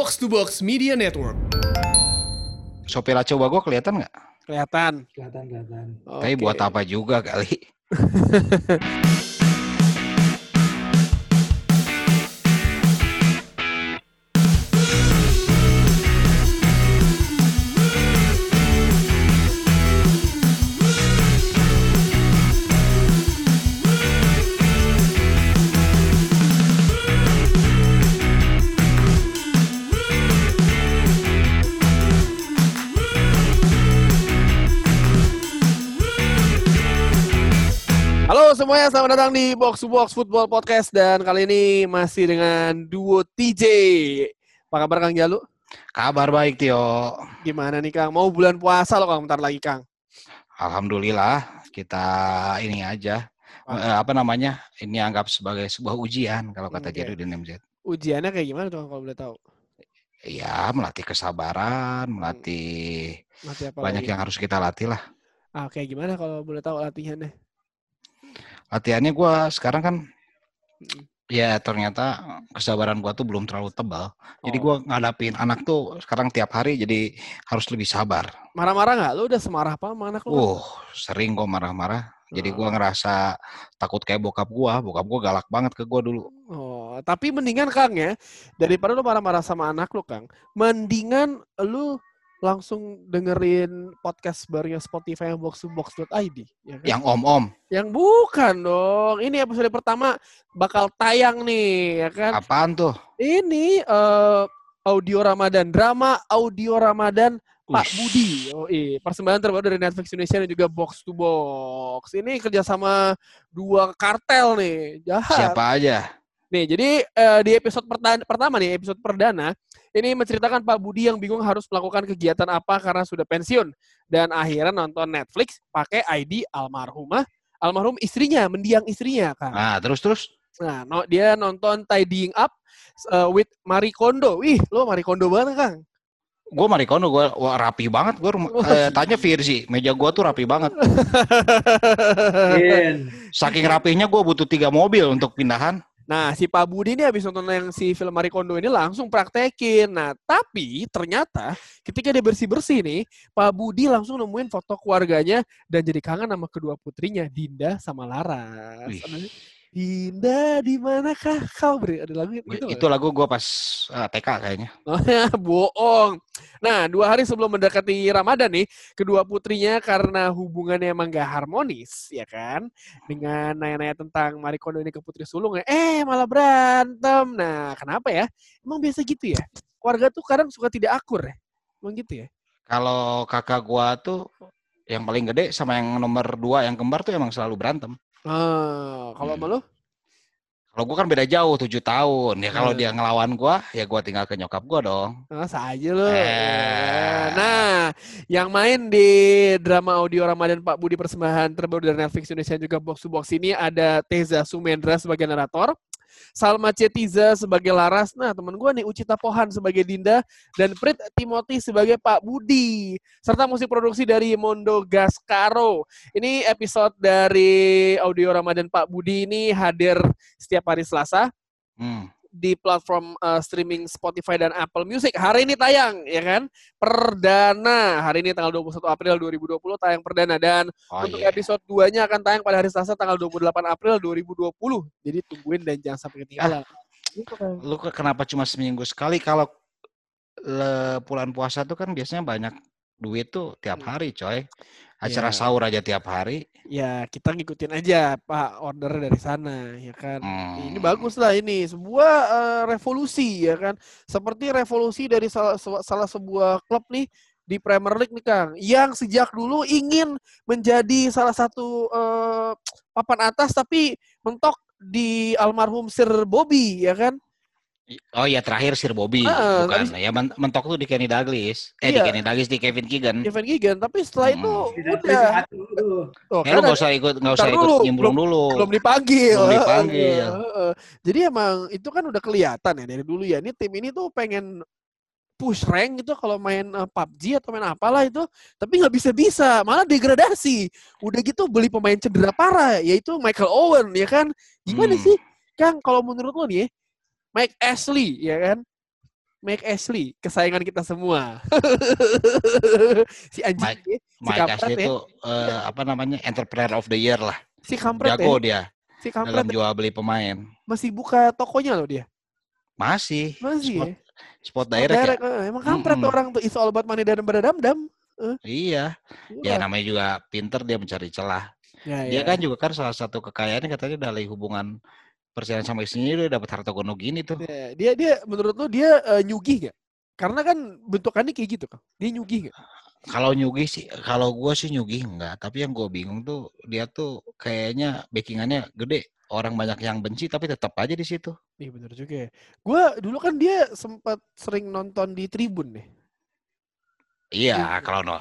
Box to Box Media Network. Sopir coba gue kelihatan nggak? Kelihatan. Kelihatan, kelihatan. Tapi buat apa juga kali? semuanya, selamat datang di Box to Box Football Podcast dan kali ini masih dengan duo TJ. Apa kabar Kang Jalu? Kabar baik Tio. Gimana nih Kang? Mau bulan puasa loh Kang, bentar lagi Kang. Alhamdulillah kita ini aja eh, apa namanya? Ini anggap sebagai sebuah ujian kalau kata Oke. Jerudin MZ. Ujiannya kayak gimana tuh kalau boleh tahu? Ya melatih kesabaran, melatih Nanti apa banyak lagi? yang harus kita latih lah. Ah, kayak gimana kalau boleh tahu latihannya? Latihannya gue sekarang kan ya ternyata kesabaran gue tuh belum terlalu tebal. Jadi Oh. gue ngadapin anak tuh sekarang tiap hari jadi harus lebih sabar. Marah-marah nggak? Lu udah semarah apa sama anak lu? Kang? Uh, sering gue marah-marah. Jadi Ah. gue ngerasa takut kayak bokap gue. Bokap gue galak banget ke gue dulu. Oh, tapi mendingan Kang ya, daripada lu marah-marah sama anak lu Kang, mendingan lu langsung dengerin podcast barunya Spotify yang box2box.id. Ya kan? Yang om-om, Yang bukan dong. Ini episode pertama bakal tayang nih, ya kan? apaan tuh? Ini eh, audio Ramadan, drama audio Ramadan Pak Ush. Budi. Oh, iya. Persembahan terbaru dari Netflix Indonesia dan juga Box to Box. Ini kerjasama dua kartel nih. Jahat. Siapa aja? Nih, jadi eh, di episode perta- pertama nih, episode perdana, ini menceritakan Pak Budi yang bingung harus melakukan kegiatan apa karena sudah pensiun. Dan akhirnya nonton Netflix pakai ID almarhumah, almarhum istrinya, mendiang istrinya, Kang. Nah, terus-terus? Nah, no, dia nonton Tidying Up uh, with Marie Kondo. Wih, lo Marie Kondo banget, Kang. Gue Marikono, gue rapi banget. Gue eh, tanya Virzi, meja gue tuh rapi banget. Iya. Saking rapihnya gue butuh tiga mobil untuk pindahan. Nah, si Pak Budi ini habis nonton yang si film Marie Kondo ini langsung praktekin. Nah, tapi ternyata ketika dia bersih-bersih nih, Pak Budi langsung nemuin foto keluarganya dan jadi kangen sama kedua putrinya, Dinda sama Laras. Wih. Dinda, di manakah kau? Beri ada lagu gitu. Itu lagu gue pas eh, TK kayaknya. Oh ya, bohong. Nah, dua hari sebelum mendekati Ramadan nih, kedua putrinya karena hubungannya emang gak harmonis, ya kan? Dengan nanya-nanya tentang Marie Kondo ini ke Putri Sulung ya, eh malah berantem. Nah, kenapa ya? Emang biasa gitu ya? Keluarga tuh kadang suka tidak akur ya? Emang gitu ya? Kalau kakak gue tuh yang paling gede sama yang nomor dua yang kembar tuh emang selalu berantem. Ah, kalau Hmm. sama lu? Kalau gue kan beda jauh, tujuh tahun. Ya kalau Hmm. dia ngelawan gue, ya gue tinggal ke nyokap gue dong. Ah, saja lu. Eh. Nah, yang main di drama audio Ramadan Pak Budi persembahan terbaru dari Netflix Indonesia juga Box to Box ini ada Teza Sumendra sebagai narator, Salma Cetiza sebagai Laras, nah temen gue nih Ucita Pohan sebagai Dinda, dan Prit Timothy sebagai Pak Budi, serta musik produksi dari Mondo Gascaro. Ini episode dari audio Ramadan Pak Budi ini hadir setiap hari Selasa, Hmm. Di platform uh, streaming Spotify dan Apple Music. Hari ini tayang, ya kan? Perdana. Hari ini tanggal 21 April 2020 tayang perdana. Dan Oh untuk iya. episode 2-nya akan tayang pada hari Selasa tanggal 28 April 2020. Jadi tungguin dan jangan sampai ketinggalan. Kang. Lu ke- kenapa cuma seminggu sekali? Kalau le, bulan puasa tuh kan biasanya banyak duit tuh tiap Hmm. hari, coy. Acara Iya. sahur aja tiap hari. Ya, kita ngikutin aja Pak order dari sana, ya kan? Hmm. Ini bagus lah ini sebuah eh, revolusi ya kan seperti revolusi dari salah, salah sebuah klub nih di Premier League nih Kang yang sejak dulu ingin menjadi salah satu eh, papan atas tapi mentok di almarhum Sir Bobby ya kan Oh iya terakhir Sir Bobby, Ah, bukan. tapi- Ya men- mentok tuh di Kenny Douglas. Eh di Iya. Kenny Douglas di Kevin Keegan. Kevin Keegan tapi setelah itu Hmm. Tidak udah oh, Ya lu kan nggak usah ikut nggak usah ikut dulu, nyemplung dulu. belum dipanggil. Belum dipanggil. Heeh. Jadi emang itu kan udah kelihatan ya dari dulu ya. Ini tim ini tuh pengen push rank gitu kalau main eh, PUBG atau main apalah itu, tapi nggak bisa-bisa, malah degradasi. Udah gitu beli pemain cedera parah, yaitu Michael Owen ya kan. Gimana Hmm. sih, Kang? Kalau menurut lo nih, ya, Mike Ashley ya kan, Mike Ashley, kesayangan kita semua. si anjing Mike- ya, si Mike kampret Ashley ya. itu eh, apa namanya entrepreneur of the year lah. Si kampret Jago ya. dia Si dalam kampret ya. jual beli pemain. masih buka tokonya loh dia. Masih. Masih spot, ya. spot direct, ya. direct, eh, Emang kampret Mm-mm. orang tuh. It's all about money dan beradam-dam. Iya. Ya namanya juga pinter dia mencari celah. Ya, Dia ya. kan juga kan salah satu kekayaannya katanya dari hubungan perceraian sama istrinya dia dapat harta gono gini tuh. Ya, dia dia menurut lu dia eh, nyugih gak? Karena kan bentukannya kayak gitu kan. Dia nyugih gak? Kalau nyugih sih, kalau gua sih nyugih enggak. Tapi yang gua bingung tuh dia tuh kayaknya backingannya gede. Orang banyak yang benci tapi tetap aja di situ. Iya bener juga ya. Gue dulu kan dia sempat sering nonton di Tribun nih. Iya, Iya. kalau no,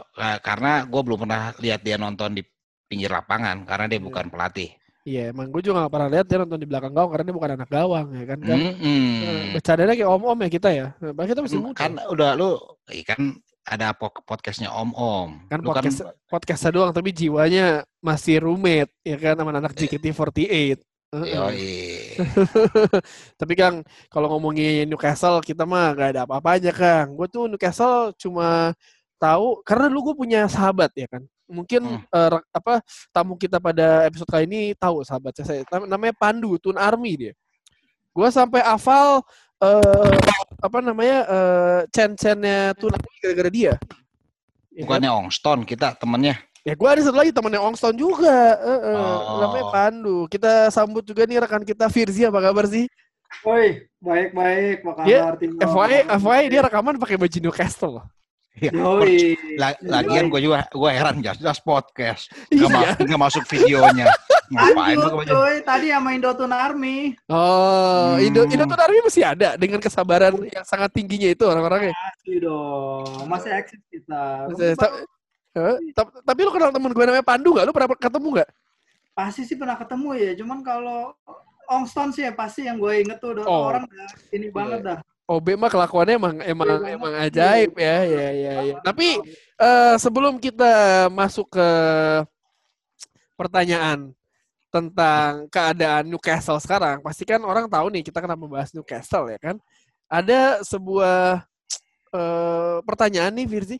karena gua belum pernah lihat dia nonton di pinggir lapangan karena dia Iya. bukan pelatih. Iya emang gue juga gak pernah lihat dia nonton di belakang gawang karena dia bukan anak gawang ya kan. kan? Eh, Mm-mm. Bercandanya kayak om-om ya kita ya. Nah, Padahal kita masih Mm, muda. Kan udah lu, eh, kan ada po- podcastnya Om Om. kan Lu podcast podcastnya doang tapi jiwanya masih roommate ya kan sama anak JKT48. Heeh. Yoi. Tapi Kang, kalau ngomongin Newcastle kita mah gak ada apa-apanya Kang. Gue tuh Newcastle cuma tahu karena dulu gue punya sahabat ya kan. Mungkin Hmm. eh, re- apa tamu kita pada episode kali ini tahu sahabatnya saya. Nam- Namanya Pandu Tun Army dia. Gue sampai hafal eh apa namanya eh cen-cennya Tun Army gara-gara dia. Ya kan? Bukannya Ongston kita temennya. Ya gue ada satu lagi temennya Ongston juga. eh, eh, Oh. Namanya Pandu. Kita sambut juga nih rekan kita Firzi apa kabar sih? Woi, baik-baik, apa kabar Timo? FYI, FYI dia rekaman pakai baju Newcastle loh. La- lagian gue juga gue heran jelas podcast Iya. nggak ma- nggak masuk videonya ngapain Lanjut, coy. Tadi sama Indotun Army. Oh, Hmm. Indo Indo tuh Army masih ada dengan kesabaran yang sangat tingginya itu orang-orangnya. Masih dong. Masih eksis kita. Masih- ta- Eh, ta- Tapi lu kenal temen gue namanya Pandu nggak? Lu pernah ketemu nggak? Pasti sih pernah ketemu ya. Cuman kalau Ongston sih ya pasti yang gue inget tuh Oh. orang ini banget dah. OB mah kelakuannya emang emang Iya, emang banget. ajaib ya, ya, ya, ya. Tapi eh, sebelum kita masuk ke pertanyaan tentang keadaan Newcastle sekarang, pasti kan orang tahu nih kita kenapa membahas Newcastle ya kan? Ada sebuah eh, pertanyaan nih Firzi,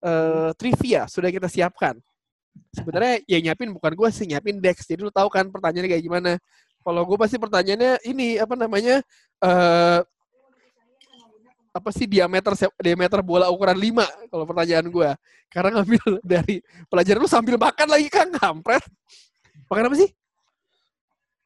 eh, trivia sudah kita siapkan. Sebenarnya yang nyiapin bukan gue sih, nyiapin Dex. Jadi lu tahu kan pertanyaannya kayak gimana. Kalau gue pasti pertanyaannya ini apa namanya? eh apa sih diameter diameter bola ukuran 5 kalau pertanyaan gua karena ngambil dari pelajaran lu sambil makan lagi kan kampret makan apa sih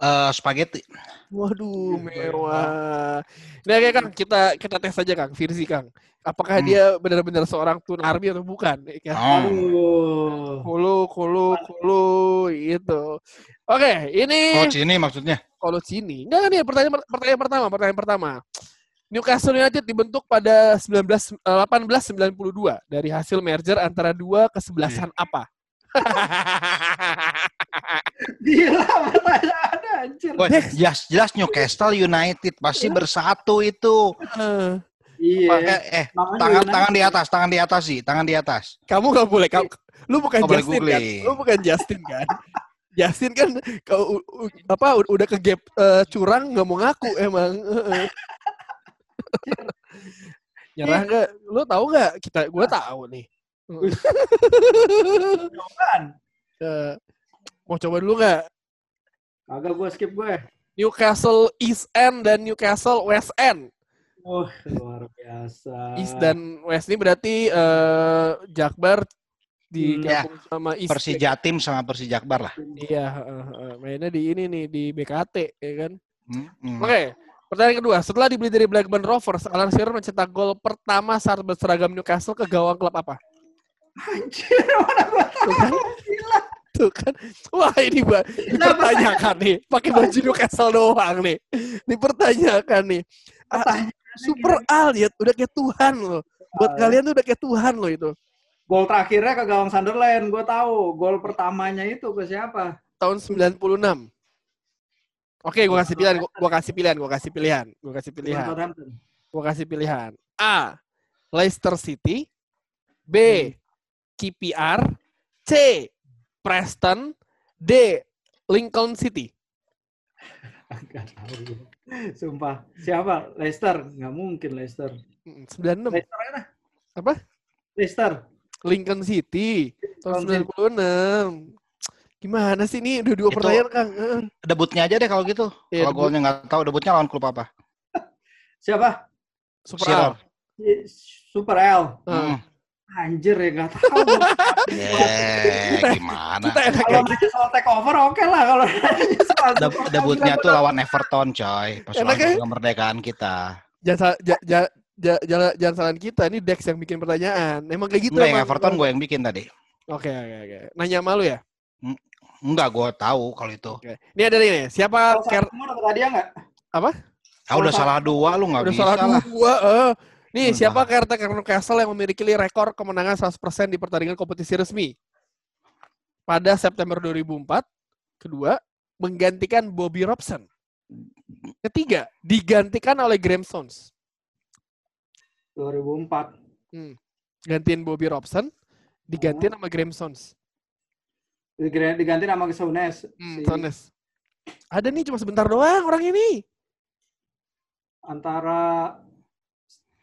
Eh, spaghetti waduh Iya, mewah nah kayak kang kita kita tes saja kang Firzi kang apakah Hmm. dia benar-benar seorang tun army atau bukan ya kan? oh. Kulu, kulu, kulu, gitu. Oke, ini coach ini maksudnya kalau sini. Enggak nih, pertanyaan pertanyaan pertama, pertanyaan pertama. Newcastle United dibentuk pada 19 eh, 1892 dari hasil merger antara dua kesebelasan apa? Gila pertanyaannya anjir. Jelas jelas Newcastle United pasti bersatu itu Eh, Iya. Pakai eh Namanya tangan United. tangan di atas tangan di atas sih tangan di atas kamu nggak boleh, kamu, lu bukan boleh Justin kan? Lu bukan Justin kan? Justin kan kau apa udah ke gap eh, curang nggak mau ngaku emang. Nyerah nggak? Lu tahu nggak? Kita, gue tahu nih. Bukan. Eh, mau coba dulu nggak? Kagak gue skip gue. Newcastle East End dan Newcastle West End. Wah, luar biasa. East dan West ini berarti eh Jakbar Hmm, digabung sama East. Persijatim sama Persijakbar lah Iya, eh, eh, mainnya di ini nih di BKT ya kan. Hmm, hmm. Oke, pertanyaan kedua. Setelah dibeli dari Blackburn Rovers, Alan Shearer mencetak gol pertama saat berseragam Newcastle ke gawang klub apa? Anjir, mana gue Tuh kan? Tuh kan. Wah, ini gua dipertanyakan nih. Pakai baju Newcastle doang nih. Dipertanyakan nih. Ah, Pertanyaan Super Al ya, udah kayak Tuhan loh. Buat kalian tuh udah kayak Tuhan loh itu. Gol terakhirnya ke gawang Sunderland, gue tahu. Gol pertamanya itu ke siapa? Tahun 96. Oke, gua kasih pilihan, gua, kasih pilihan, gua kasih pilihan, gua kasih pilihan. Gua kasih pilihan. A. Leicester City. B. KPR. C. Preston. D. Lincoln City. Tahu gue. Sumpah. Siapa? Leicester? Nggak mungkin Leicester. Mm, 96. Leicester ya dah. Apa? Leicester. Lincoln City Tahun 96. Gimana sih ini udah dua Itu- pertanyaan Kang? Heeh. Debutnya aja deh kalau gitu. Iya, kalau golnya nggak tahu debutnya lawan klub apa? Siapa? Super Shearer. Al. Super L. Heeh. Hmm. Anjir ya nggak tahu. Eh, gimana? Kita enak kalau nanya soal take over oke lah kalau soal over, debutnya tuh lawan Everton, coy. Pas Enaknya- tahun kemerdekaan kita. Jangan sa- ja- ja- ja- jangan jangan salahin kita, ini Dex yang bikin pertanyaan. Emang kayak gitu Enggak, yang. Everton gue yang bikin tadi. Oke, oke, oke. Nanya malu ya? Enggak, gue tahu kalau itu. Oke. Ini ada nih, siapa Kalau ker dapat hadiah nggak? Ah, udah salah dua, lu nggak udah bisa salah lah. dua. eh. Nih, Udah. siapa caretaker Newcastle yang memiliki rekor kemenangan 100% di pertandingan kompetisi resmi? Pada September 2004. Kedua, menggantikan Bobby Robson. Ketiga, digantikan oleh Graham Stones. 2004. Gantiin Bobby Robson, digantiin sama Graham Stones. Diganti, diganti nama ke Souness. Hmm, Si- Stones. Ada nih cuma sebentar doang orang ini. antara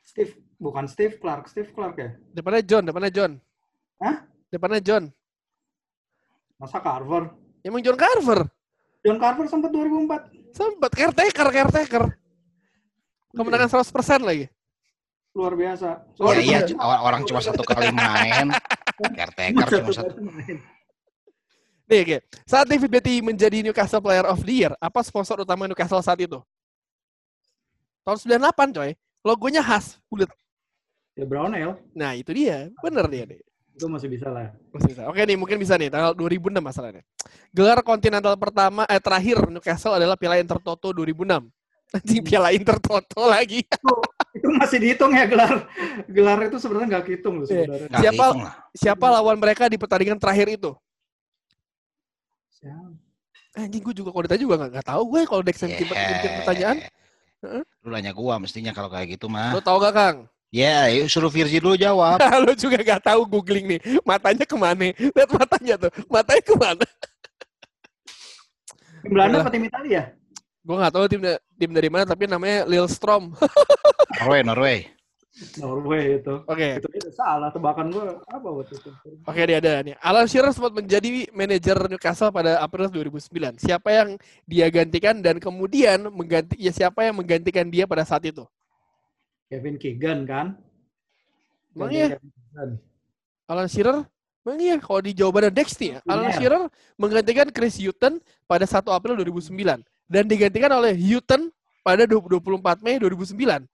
Steve bukan Steve Clark, Steve Clark ya? Depannya John, depannya John. Hah? Depannya John. Masa Carver? Emang John Carver. John Carver sempat 2004. Sempat caretaker, caretaker. Kemenangan 100% lagi. Luar biasa. Ya iya, orang cuma satu kali main. Caretaker cuma satu. Nih, oke. Saat David Betty menjadi Newcastle Player of the Year, apa sponsor utama Newcastle saat itu? Tahun 98, coy. Logonya khas, bulat. Ya Brownell Nah, itu dia. Bener dia nih. itu masih bisa lah. Masih bisa. Oke nih, mungkin bisa nih. Tanggal 2006 masalahnya. Gelar kontinental pertama, eh terakhir Newcastle adalah Piala Intertoto 2006. Anjing, Piala Intertoto lagi. Itu masih dihitung ya gelar. Gelar itu sebenarnya nggak kehitung loh Iya. sebenarnya. Nggak Siapa-. Siapa lawan mereka di pertandingan terakhir itu? Anjing, gue juga kalau ditanya juga nggak nggak tahu gue kalau Dex yang bikin, bikin pertanyaan. Heeh. Lu nanya gua mestinya kalau kayak gitu mah. Lo tau gak, Kang? Ya, yuk suruh Virgi dulu jawab. lo juga gak tahu googling nih. Matanya ke mana? Lihat matanya tuh. Matanya ke mana? Tim Belanda apa tim Italia? Gue gak tahu tim tim dari mana, tapi namanya Lilstrom. Norway, Norway. Norway itu. Oke. Itu itu salah tebakan gua apa waktu itu? Oke, dia ada nih. Alan Shearer sempat menjadi manajer Newcastle pada April 2009. Siapa yang dia gantikan dan kemudian mengganti ya siapa yang menggantikan dia pada saat itu? Kevin Keegan kan? Emang iya? Alan Shearer? Emang iya, kalau di jawabannya Dex nih ya, Alan Iya. Shearer menggantikan Chris Hutton pada 1 April 2009 dan digantikan oleh Hutton pada 24 Mei 2009.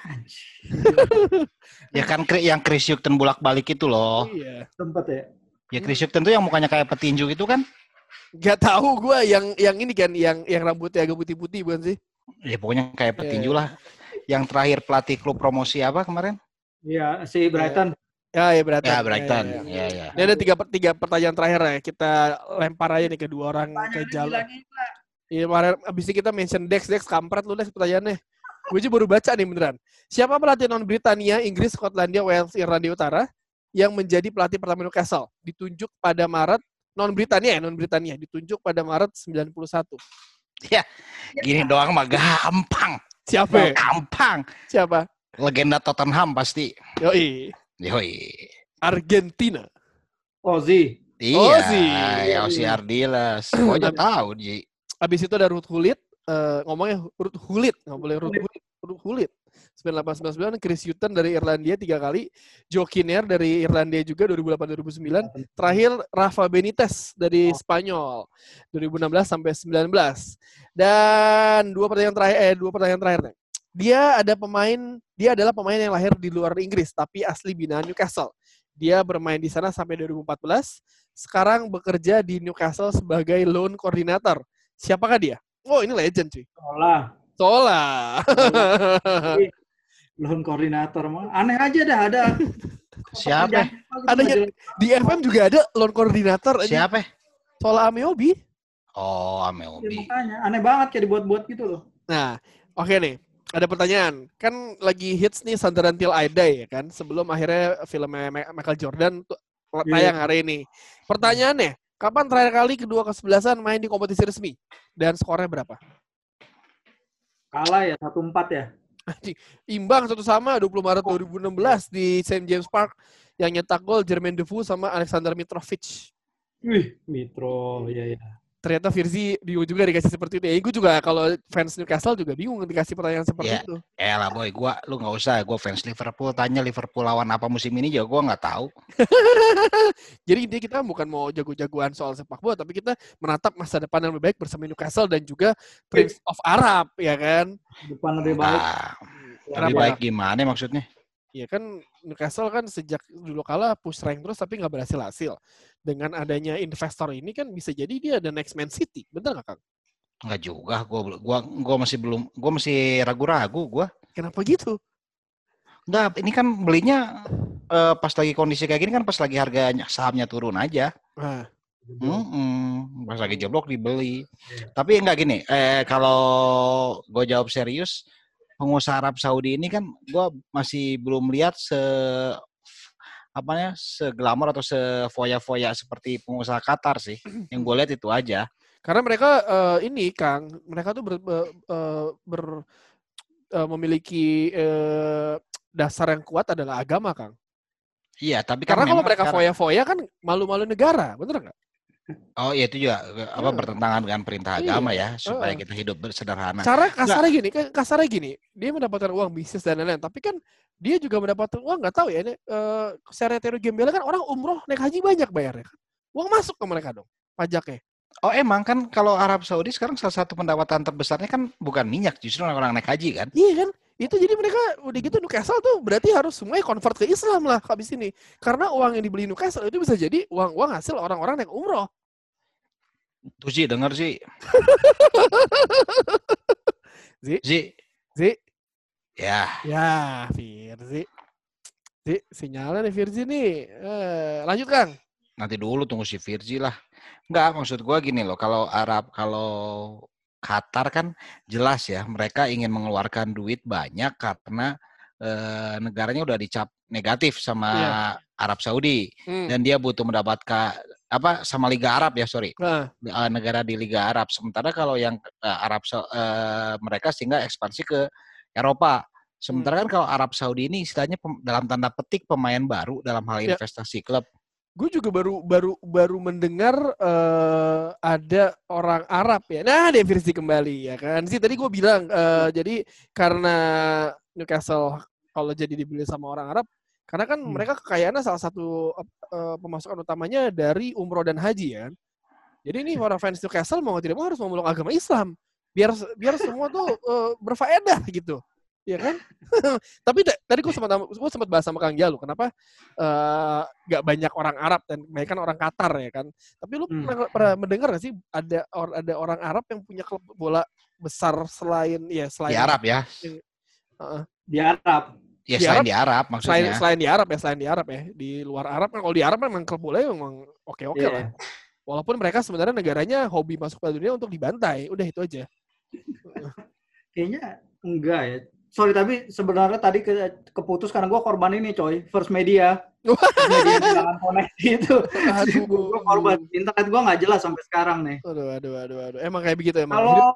Anjir, Ya kan yang Chris Hugton bolak-balik itu loh. Iya. Sempet ya. Ya Chris Hugton tuh yang mukanya kayak petinju gitu kan? Gak tahu gua yang yang ini kan yang yang rambutnya agak putih-putih bukan sih? Ya pokoknya kayak petinju Iya. lah. Yang terakhir pelatih klub promosi apa kemarin? Iya, si Brighton. Ya, ya Brighton. Ya Ya, Brighton. ya, ya. Ya ya. Ini ada tiga, tiga pertanyaan terakhir ya. Kita lempar aja nih ke dua orang ke jalan. Iya, kemarin abis ini kita mention Dex, Dex kampret lu Dex pertanyaannya. Gue aja baru baca nih beneran. Siapa pelatih non Britania, Inggris, Skotlandia, Wales, Irlandia Utara yang menjadi pelatih pertama Newcastle? Ditunjuk pada Maret non Britania, ya, non Britania ditunjuk pada Maret 91. Gini doang mah gampang. Siapa? ya? Gampang. Siapa? Legenda Tottenham pasti. Yoi, Yoi. Argentina. Ozzy. Iya, Ozzy. ya Ozzy Ardiles. Pokoknya tahu Ji. Abis itu ada Ruth Hulit, eh, ngomongnya Ruth Hulit, nggak boleh Ruth Hulit, Ruth Hulit. 9899, Chris Hutton dari Irlandia tiga kali, Joe Kinnear dari Irlandia juga 2008-2009, terakhir Rafa Benitez dari Oh. Spanyol 2016 sampai 19. Dan dua pertanyaan terakhir eh dua pertanyaan terakhir nih. Dia ada pemain, dia adalah pemain yang lahir di luar Inggris tapi asli binaan Newcastle. Dia bermain di sana sampai 2014. Sekarang bekerja di Newcastle sebagai loan coordinator. Siapakah dia? Oh, ini legend cuy. Olah. Sola. Loan koordinator mah. Aneh aja dah ada. Siapa? Ada yang- di FM juga ada loan coordinator. aja. Siapa? Sola Ameobi. Oh, Ya, Ameobi. makanya aneh banget kayak dibuat-buat gitu loh. Nah, oke nih. Ada pertanyaan. Kan lagi hits nih Sandaran Till I Die ya kan. Sebelum akhirnya filmnya Michael Jordan tuh tayang hari ini. Pertanyaannya, kapan terakhir kali kedua kesebelasan main di kompetisi resmi? Dan skornya berapa? Kalah ya 1-4 ya. Imbang satu sama 20 Maret 2016 di St. James Park yang nyetak gol Jermaine Defoe sama Alexander Mitrovic. Wih, Mitro, ya ya. Ternyata Virzi bingung juga dikasih seperti itu. Ya, gue juga kalau fans Newcastle juga bingung dikasih pertanyaan seperti Ya. itu. Eh lah boy, gua lu nggak usah. Gua fans Liverpool. Tanya Liverpool lawan apa musim ini juga gua nggak tahu. Jadi intinya kita bukan mau jago-jagoan soal sepak bola, tapi kita menatap masa depan yang lebih baik bersama Newcastle dan juga Prince of Arab, ya kan? Depan lebih baik. Nah, lebih baik gimana maksudnya? Ya kan Newcastle kan sejak dulu kala push rank terus tapi nggak berhasil hasil. Dengan adanya investor ini kan bisa jadi dia ada next Man City. Bener nggak Kang? Nggak juga. Gua bel- gua gua masih belum. Gua masih ragu-ragu. Gua Kenapa gitu? nggak. Ini kan belinya eh, pas lagi kondisi kayak gini kan pas lagi harganya sahamnya turun aja. Nah, Mm-mm, pas lagi jeblok dibeli. Iya. Tapi enggak gini, eh kalau gue jawab serius, pengusaha Arab Saudi ini kan gue masih belum lihat se apa ya seglamor atau sefoya-foya seperti pengusaha Qatar sih. Yang gue lihat itu aja. karena mereka eh, ini Kang, mereka tuh ber, be- eh, ber- eh, memiliki eh, dasar yang kuat adalah agama Kang. Iya, tapi kan Karena kalau mereka sekarang- foya-foya kan malu-malu negara, bener nggak? Oh iya itu juga eh, apa Iya. bertentangan dengan perintah Iya, agama ya supaya kita hidup sederhana. Cara kasarnya gini, kan kasarnya gini, dia mendapatkan uang bisnis dan lain-lain, tapi kan dia juga mendapatkan uang nggak tahu ya ini eh secara teori gembel kan orang umroh naik haji banyak bayarnya kan. Uang masuk ke mereka dong pajaknya. Oh emang kan kalau Arab Saudi sekarang salah satu pendapatan terbesarnya kan bukan minyak justru orang naik haji kan? Iya kan? Itu jadi mereka udah gitu Newcastle tuh berarti harus semuanya convert ke Islam lah habis ini. Karena uang yang dibeli Newcastle itu bisa jadi uang-uang hasil orang-orang naik umroh. Tuh sih denger sih. Zi? Zi, Zi, ya ya Firzi. Zi, sinyalnya nih Firzi nih. Eh, lanjut Kang. nanti dulu tunggu si Virgi lah. Enggak, maksud gua gini loh, kalau Arab, kalau Qatar kan jelas ya, mereka ingin mengeluarkan duit banyak karena eh, negaranya udah dicap negatif sama Iya. Arab Saudi Hmm. dan dia butuh mendapatkan apa sama Liga Arab ya sorry Nah, eh, negara di Liga Arab. Sementara kalau yang eh, Arab eh, mereka sehingga ekspansi ke Eropa. Sementara kan kalau Arab Saudi ini istilahnya pem- dalam tanda petik pemain baru dalam hal Ya. investasi klub. gue juga baru baru baru mendengar eh, ada orang Arab ya. Nah, dia Firzi kembali ya kan. Sih tadi gue bilang eh, jadi karena Newcastle kalau jadi dibeli sama orang Arab karena kan Hmm. mereka kekayaannya salah satu eh, pemasukan utamanya dari umroh dan haji ya kan. Jadi ini para fans Newcastle mau tidak mau harus memeluk agama Islam biar biar semua tuh eh, berfaedah gitu. Ya kan? Tapi tadi gue sempat gue sempat bahas sama Kang Jalu kenapa eh, nggak banyak orang Arab dan kebanyakan orang Qatar ya kan. Tapi lu Hmm. pernah, pernah mendengar nggak sih ada or- ada orang Arab yang punya klub bola besar selain ya selain Di Arab ya. Heeh. Di Arab. Ya Di selain Arab- di Arab selain maksudnya. selain di Arab ya selain di Arab ya di luar Arab kan kalau di Arab memang klub bola memang oke oke Iya. lah. Walaupun mereka sebenarnya negaranya hobi masuk Piala Dunia untuk dibantai, udah itu aja. Kayaknya enggak ya. Sorry tapi sebenarnya tadi ke, keputus karena gue korban ini coy. First media. First media kehilangan koneksi itu. Aduh. gue korban. Internet gue nggak jelas sampai sekarang nih. Aduh, aduh, aduh, aduh. Emang kayak begitu emang. Kalau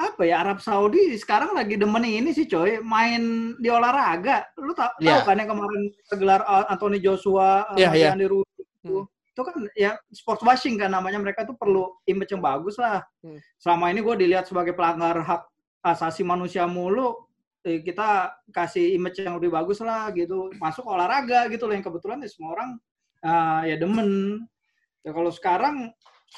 apa ya Arab Saudi sekarang lagi demen ini sih coy. Main di olahraga. Lu tau, tahu kan yang kemarin gelar uh, Anthony Joshua sama Iya, iya. Andy Rudy itu. Hmm. itu kan ya sports washing kan namanya. Mereka tuh perlu image yang bagus lah. Hmm. selama ini gue dilihat sebagai pelanggar hak asasi manusia mulu eh, kita kasih image yang lebih bagus lah gitu. Masuk olahraga gitu loh yang kebetulan ya semua orang ah, ya demen. Ya kalau sekarang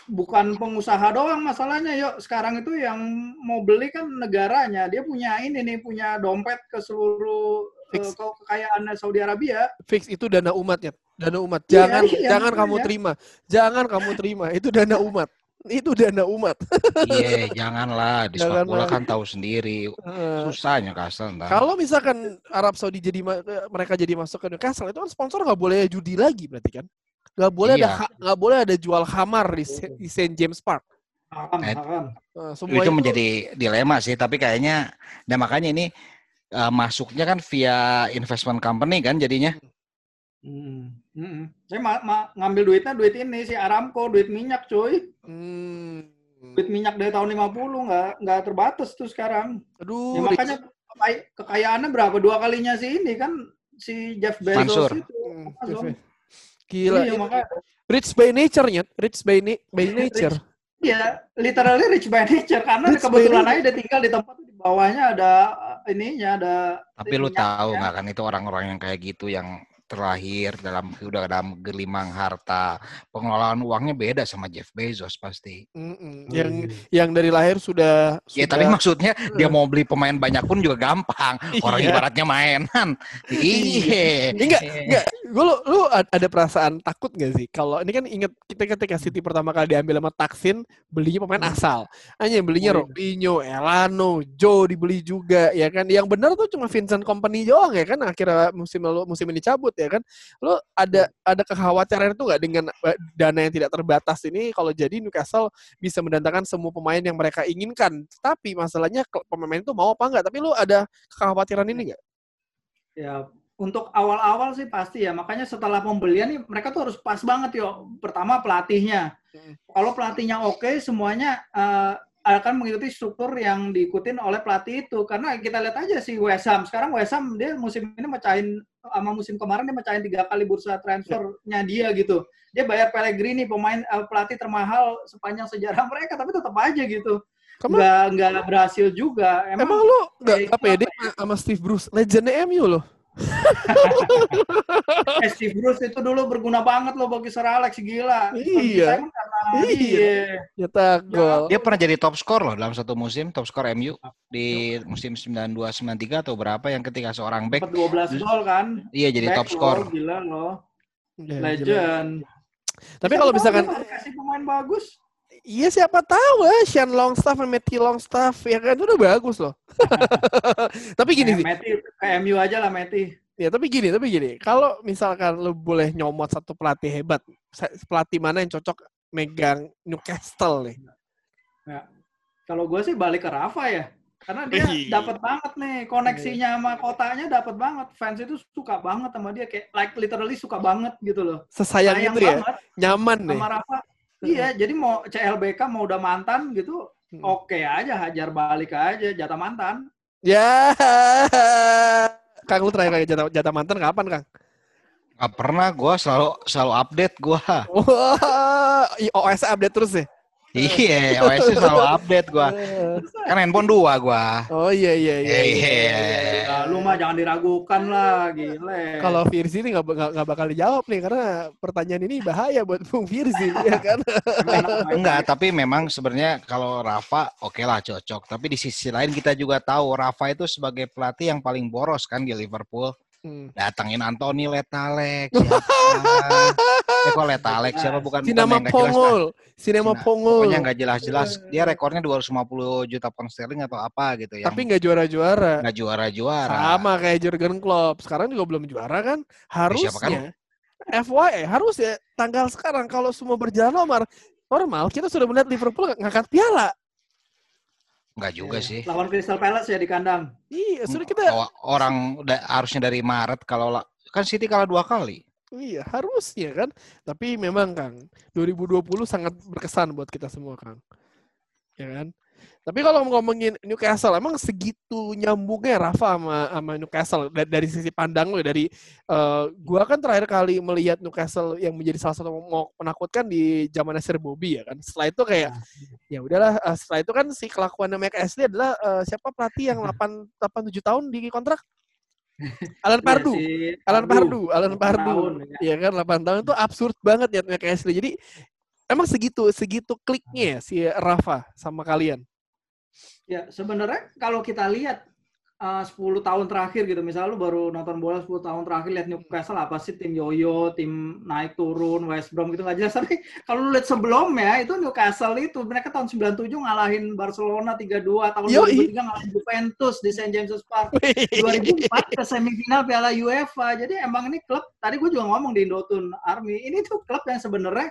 bukan pengusaha doang masalahnya yuk. Sekarang itu yang mau beli kan negaranya. Dia punya ini nih punya dompet ke seluruh eh, Fix. ke kekayaan Saudi Arabia. Fix itu dana umatnya. Dana umat. Iya, jangan iya, jangan kamu terima. Jangan kamu terima. Itu dana umat. Itu dana umat. Iya, janganlah. Di sepak bola kan tahu sendiri. Susahnya kasar kalau misalkan Arab Saudi jadi eh, mereka jadi masuk ke Newcastle itu kan sponsor nggak boleh judi lagi berarti kan nggak boleh ada Iya. ha- nggak boleh ada jual hamar di, di St James Park haram Eh, haram Eh, semua itu menjadi dilema sih, tapi kayaknya dan makanya ini eh, masuknya kan via investment company kan jadinya. Hmm. Hmm. Saya ma- ma- ngambil duitnya duit ini si Aramco, duit minyak cuy. Hmm. Duit minyak dari tahun 50 nggak nggak terbatas tuh sekarang. Aduh, Ya, makanya kekay- kekayaannya berapa? Dua kalinya sih ini kan si Jeff Bezos Mansur. itu. Hmm. Gila. Iya, makanya Rich by nature nya, rich by, ni- by nature. Iya, literally rich by nature karena Rich kebetulan aja dia tinggal di tempat di bawahnya ada eh, ininya ada Tapi lu tahu nggak kan itu orang-orang yang kayak gitu yang terlahir dalam udah dalam gelimang harta pengelolaan uangnya beda sama Jeff Bezos pasti. Mm-mm. Oh, Yang iya. yang dari lahir sudah. Ya sudah- tapi maksudnya dia mau beli pemain banyak pun juga gampang. Orang Iya. ibaratnya mainan. Iya. Enggak, enggak. Gue lu, lu ad- ada perasaan takut gak sih? Kalau ini kan inget kita ketika City pertama kali diambil sama Taksin, belinya pemain asal. Hanya belinya Oh, iya. Robinho, Elano, Joe dibeli juga ya kan. Yang benar tuh cuma Vincent Company doang ya kan akhirnya musim lalu musim ini cabut ya kan. Lu ada ada kekhawatiran itu nggak dengan eh, dana yang tidak terbatas ini kalau jadi Newcastle bisa mendatangkan semua pemain yang mereka inginkan. Tapi masalahnya pemain itu mau apa enggak? Tapi lu ada kekhawatiran ini enggak? Ya, untuk awal-awal sih pasti ya. Makanya setelah pembelian nih mereka tuh harus pas banget yo. Pertama pelatihnya. Kalau pelatihnya oke, semuanya eh, akan mengikuti struktur yang diikutin oleh pelatih itu. Karena kita lihat aja si West Ham. Sekarang West Ham dia musim ini mecahin sama musim kemarin dia mecahin tiga kali bursa transfernya dia gitu. Dia bayar Pellegrini pemain eh, pelatih termahal sepanjang sejarah mereka, tapi tetap aja gitu. Kamu Nggak nggak berhasil juga. Emang, Emang, lu nggak pede sama- sama Steve Bruce, legendnya MU loh. Eh, Steve Bruce itu dulu berguna banget loh bagi Sir Alex gila. Iya. Iya. Nyetak gol. Dia pernah jadi top skor loh dalam satu musim, top skor MU di musim 92-93 atau berapa yang ketika seorang back Dapat 12 gol kan. iya jadi Back top skor. loh, Gila loh. Ya, gila. Legend. Tapi kalau misalkan kasih pemain bagus. Iya siapa tahu ya Sean Longstaff dan Matty Longstaff ya kan itu udah bagus loh. tapi gini sih, Meti ke MU aja lah Meti. ya tapi gini, tapi gini. Kalau misalkan lu boleh nyomot satu pelatih hebat, pelatih mana yang cocok megang Newcastle nih? Kalau gue sih balik ke Rafa ya. Karena dia dapat banget nih koneksinya sama kotanya dapat banget. Fans itu suka banget sama dia kayak like literally suka banget gitu loh. Sesayang Sayang itu ya, nyaman nih. sama Rafa. Iya, jadi mau CLBK mau udah mantan gitu, Hmm. oke aja hajar balik aja jatah mantan. Ya, Kang lu terakhir kali jatah, jatah mantan kapan Kang? Gak pernah gua selalu selalu update gua. Wah, OS update terus ya? Iya, OS selalu update gua. Kan handphone dua gua. Oh iya iya iya. Iya. Ya, lu mah jangan diragukan lah, gile. Kalau Firzi ini nggak nggak- nggak bakal dijawab nih karena pertanyaan ini bahaya buat Bung Firzi ya kan. Enggak, tapi memang sebenarnya kalau Rafa oke lah cocok. Tapi di sisi lain kita juga tahu Rafa itu sebagai pelatih yang paling boros kan di Liverpool. Hmm. Datangin Anthony Letalek siapa? eh kok Letalek siapa bukan bukan Sinema yang nggak jelas. Pongol, Sinema Sina- Pongol. Pokoknya nggak jelas-jelas. Dia rekornya 250 juta pound sterling atau apa gitu yang Tapi nggak juara-juara. nggak juara-juara. Sama kayak Jurgen Klopp. Sekarang juga belum juara kan? siapa kan? Harusnya. FYI, harus ya tanggal sekarang kalau semua berjalan normal, normal kita sudah melihat Liverpool ngangkat piala. Nggak juga Iya. sih. Lawan Crystal Palace ya di kandang. Iya, sudah kita orang da- harusnya dari Maret kalau la- kan City kalah dua kali. Iya, harusnya kan. Tapi memang Kang, 2020 sangat berkesan buat kita semua, Kang. Ya kan? Tapi kalau ngomongin Newcastle, emang segitu nyambungnya Rafa sama, sama Newcastle dari, dari sisi pandang lo ya, dari eh, gua kan terakhir kali melihat Newcastle yang menjadi salah satu mau menakutkan di zaman Sir Bobby ya kan. Setelah itu kayak ya udahlah eh, setelah itu kan si kelakuannya Mike Ashley adalah eh, siapa pelatih yang 8 8 7 tahun di kontrak? Alan Pardu. Iya, si Alan Pardu, Alan 8 Pardu. tahun, ya. Iya kan 8 tahun itu absurd banget ya Mike Ashley. Jadi emang segitu segitu kliknya ya si Rafa sama kalian. Ya, sebenarnya kalau kita lihat uh, 10 tahun terakhir gitu, misalnya lu baru nonton bola 10 tahun terakhir lihat Newcastle apa sih tim yoyo, tim naik turun, West Brom gitu nggak jelas. Tapi kalau lu lihat sebelumnya itu Newcastle itu mereka tahun 97 ngalahin Barcelona 3-2, tahun Yoi. 2003 ngalahin Juventus di St James's Park. 2004 ke semifinal Piala UEFA. Jadi emang ini klub tadi gue juga ngomong di Indotun Army, ini tuh klub yang sebenarnya